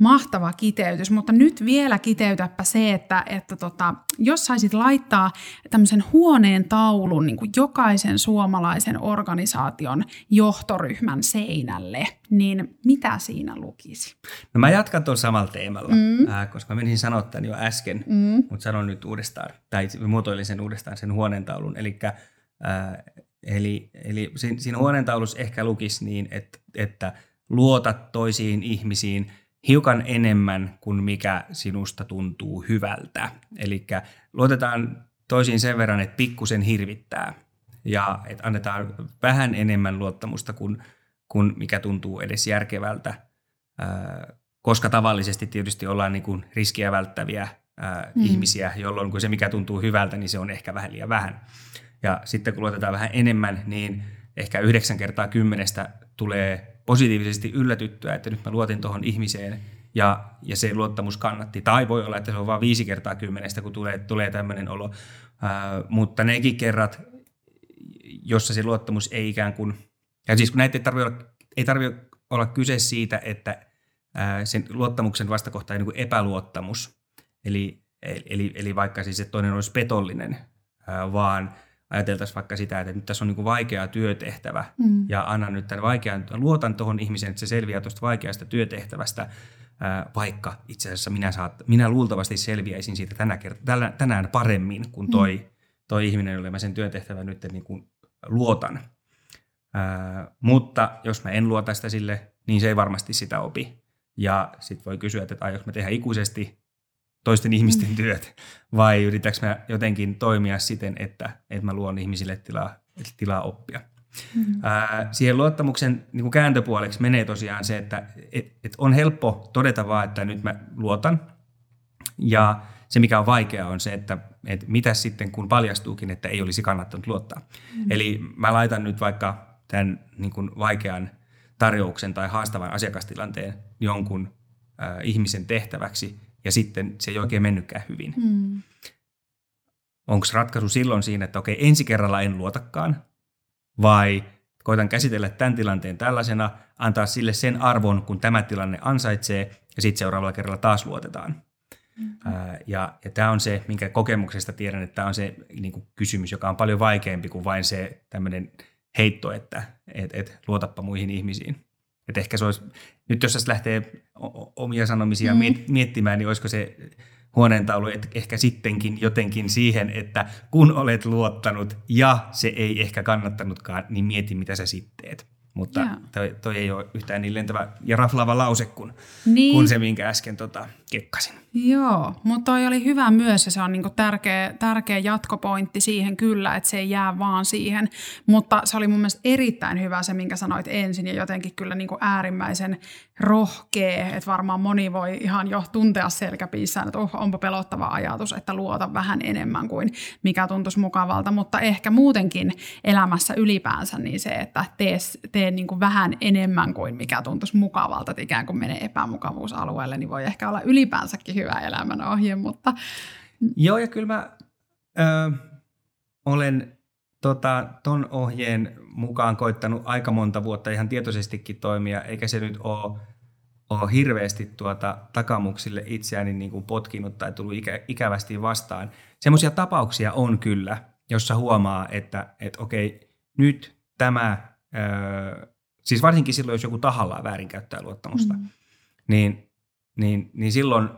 Mahtava kiteytys, mutta nyt vielä kiteytäpä se, että, että tota, jos saisit laittaa tämmöisen huoneen taulun niin kuin jokaisen suomalaisen organisaation johtoryhmän seinälle, niin mitä siinä lukisi? No mä jatkan tuon samalla teemalla, mm. äh, koska mä menisin sanoa tämän jo äsken, mm. mutta sanon nyt uudestaan, tai muotoilin sen uudestaan sen huoneen taulun. Elikkä, äh, eli, eli siinä huoneen taulussa ehkä lukisi niin, että, että luota toisiin ihmisiin – hiukan enemmän kuin mikä sinusta tuntuu hyvältä. Eli luotetaan toisiin sen verran, että pikkusen hirvittää ja että annetaan vähän enemmän luottamusta kuin, kuin mikä tuntuu edes järkevältä, koska tavallisesti tietysti ollaan niin kuin riskiä välttäviä mm. ihmisiä, jolloin kun se mikä tuntuu hyvältä, niin se on ehkä vähän liian vähän. Ja sitten kun luotetaan vähän enemmän, niin ehkä yhdeksän kertaa kymmenestä tulee positiivisesti yllätyttyä, että nyt mä luotin tuohon ihmiseen ja, ja se luottamus kannatti. Tai voi olla, että se on vain viisi kertaa kymmenestä, kun tulee, tulee tämmöinen olo. Ää, mutta nekin kerrat, jossa se luottamus ei ikään kuin, ja siis kun näitä ei tarvitse olla, ei tarvitse olla kyse siitä, että ää, sen luottamuksen vastakohta on niin kuin epäluottamus, eli, eli, eli vaikka siis, että toinen olisi petollinen, ää, vaan – ajateltaisiin vaikka sitä, että nyt tässä on niin vaikea työtehtävä mm. ja annan nyt tämän vaikean, luotan tuohon ihmiseen, että se selviää tuosta vaikeasta työtehtävästä, vaikka itse asiassa minä, saat, minä luultavasti selviäisin siitä tänä kert- tänään paremmin kuin toi, mm. toi ihminen, jolle mä sen työtehtävän nyt niin kuin luotan. Ää, mutta jos mä en luota sitä sille, niin se ei varmasti sitä opi. Ja sitten voi kysyä, että aiotko mä tehdä ikuisesti toisten ihmisten mm. [laughs] työt, vai yritätkö mä jotenkin toimia siten, että, että mä luon ihmisille tilaa, tilaa oppia. Mm-hmm. Ää, siihen luottamuksen niin kuin kääntöpuoleksi menee tosiaan se, että et, et on helppo todeta vaan, että nyt mä luotan. Ja se, mikä on vaikeaa, on se, että, että mitä sitten, kun paljastuukin, että ei olisi kannattanut luottaa. Mm-hmm. Eli mä laitan nyt vaikka tämän niin kuin vaikean tarjouksen tai haastavan asiakastilanteen jonkun äh, ihmisen tehtäväksi, ja sitten se ei oikein mennytkään hyvin. Mm. Onko ratkaisu silloin siinä, että okei, ensi kerralla en luotakaan, vai koitan käsitellä tämän tilanteen tällaisena, antaa sille sen arvon, kun tämä tilanne ansaitsee, ja sitten seuraavalla kerralla taas luotetaan. Mm. Ja, ja tämä on se, minkä kokemuksesta tiedän, että tämä on se niin kuin kysymys, joka on paljon vaikeampi kuin vain se tämmöinen heitto, että et, et, luotappa muihin ihmisiin. Et ehkä se olisi, nyt jos lähtee omia sanomisia mm. miettimään, niin olisiko se huoneentaulu että ehkä sittenkin jotenkin siihen, että kun olet luottanut ja se ei ehkä kannattanutkaan, niin mieti mitä sä sitten teet. Mutta toi, toi ei ole yhtään niin lentävä ja raflaava lause kuin, niin. kuin se, minkä äsken tota, kekkasin. Joo, mutta toi oli hyvä myös ja se on niinku tärkeä, tärkeä jatkopointti siihen kyllä, että se ei jää vaan siihen. Mutta se oli mun mielestä erittäin hyvä se, minkä sanoit ensin ja jotenkin kyllä niinku äärimmäisen rohkea, että varmaan moni voi ihan jo tuntea selkäpiissään, että oh, onpa pelottava ajatus, että luota vähän enemmän kuin mikä tuntuisi mukavalta, mutta ehkä muutenkin elämässä ylipäänsä niin se, että tee, tee niinku vähän enemmän kuin mikä tuntuisi mukavalta, että ikään kuin menee epämukavuusalueelle, niin voi ehkä olla ylipäänsäkin hyvä elämän ohje, mutta... Joo, ja kyllä mä ö, olen tota, ton ohjeen mukaan koittanut aika monta vuotta ihan tietoisestikin toimia, eikä se nyt ole, ole hirveästi tuota takamuksille itseäni niin kuin potkinut tai tullut ikä, ikävästi vastaan. Semmoisia tapauksia on kyllä, jossa huomaa, että, että okei, nyt tämä, ö, siis varsinkin silloin, jos joku tahallaan väärinkäyttää luottamusta, mm. niin, niin, niin silloin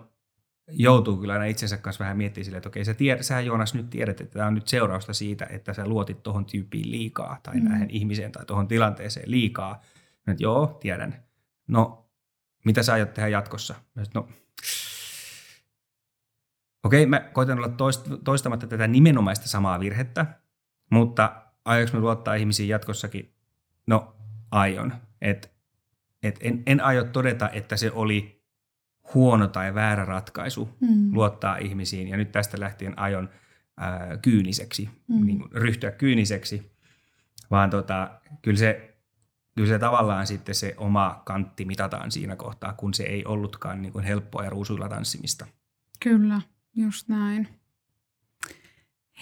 joutuu kyllä aina itsensä kanssa vähän miettimään sille, että okei, sä, tiedät, sä Joonas nyt tiedät, että tämä on nyt seurausta siitä, että sä luotit tuohon tyyppiin liikaa tai mm. näihin ihmiseen tai tuohon tilanteeseen liikaa. Mä, että joo, tiedän. No, mitä sä aiot tehdä jatkossa? Mä, että, no, okei, mä koitan olla toistamatta tätä nimenomaista samaa virhettä, mutta aionko mä luottaa ihmisiin jatkossakin? No, aion. Et, et en, en aio todeta, että se oli huono tai väärä ratkaisu mm. luottaa ihmisiin. Ja nyt tästä lähtien aion ää, kyyniseksi, mm. niin kuin ryhtyä kyyniseksi, vaan tota, kyllä, se, kyllä se tavallaan sitten se oma kantti mitataan siinä kohtaa, kun se ei ollutkaan niin kuin helppoa ja ruusuilla tanssimista. Kyllä, just näin.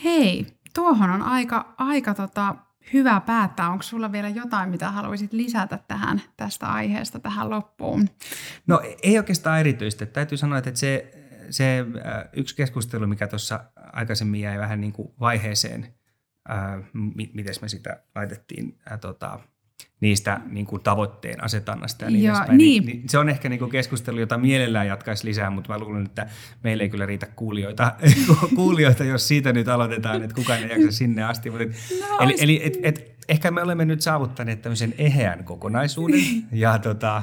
Hei, tuohon on aika, aika tota, hyvä päättää. Onko sulla vielä jotain, mitä haluaisit lisätä tähän, tästä aiheesta tähän loppuun? No ei oikeastaan erityistä. Täytyy sanoa, että se, se äh, yksi keskustelu, mikä tuossa aikaisemmin jäi vähän niin kuin vaiheeseen, äh, miten me sitä laitettiin äh, tota, niistä niin kuin tavoitteen asetannasta ja niin, ja, niin. Niin, niin se on ehkä niin kuin keskustelu, jota mielellään jatkaisi lisää, mutta mä luulen, että meillä ei kyllä riitä kuulijoita, [laughs] kuulijoita jos siitä nyt aloitetaan, että kukaan ei jaksa sinne asti. Mutta no, eli eli et, et, ehkä me olemme nyt saavuttaneet tämmöisen eheän kokonaisuuden [laughs] ja tota,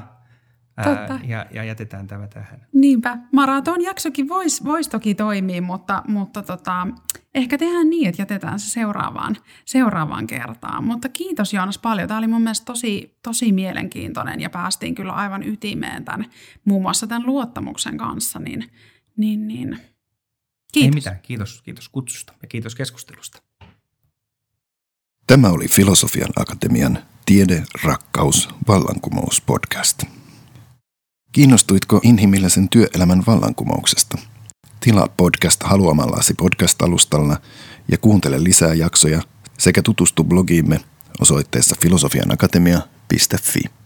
Totta. ja, ja jätetään tämä tähän. Niinpä. Maraton jaksokin voisi vois toki toimia, mutta, mutta tota, ehkä tehdään niin, että jätetään se seuraavaan, seuraavaan kertaan. Mutta kiitos Joonas paljon. Tämä oli mun mielestä tosi, tosi mielenkiintoinen ja päästiin kyllä aivan ytimeen tämän, muun muassa tämän luottamuksen kanssa. Niin, niin, niin. Kiitos. Ei mitään. Kiitos, kiitos kutsusta ja kiitos keskustelusta. Tämä oli Filosofian Akatemian Tiede, rakkaus, vallankumous podcast. Kiinnostuitko inhimillisen työelämän vallankumouksesta? Tilaa podcast haluamallasi podcast-alustalla ja kuuntele lisää jaksoja sekä tutustu blogiimme osoitteessa filosofianakatemia.fi.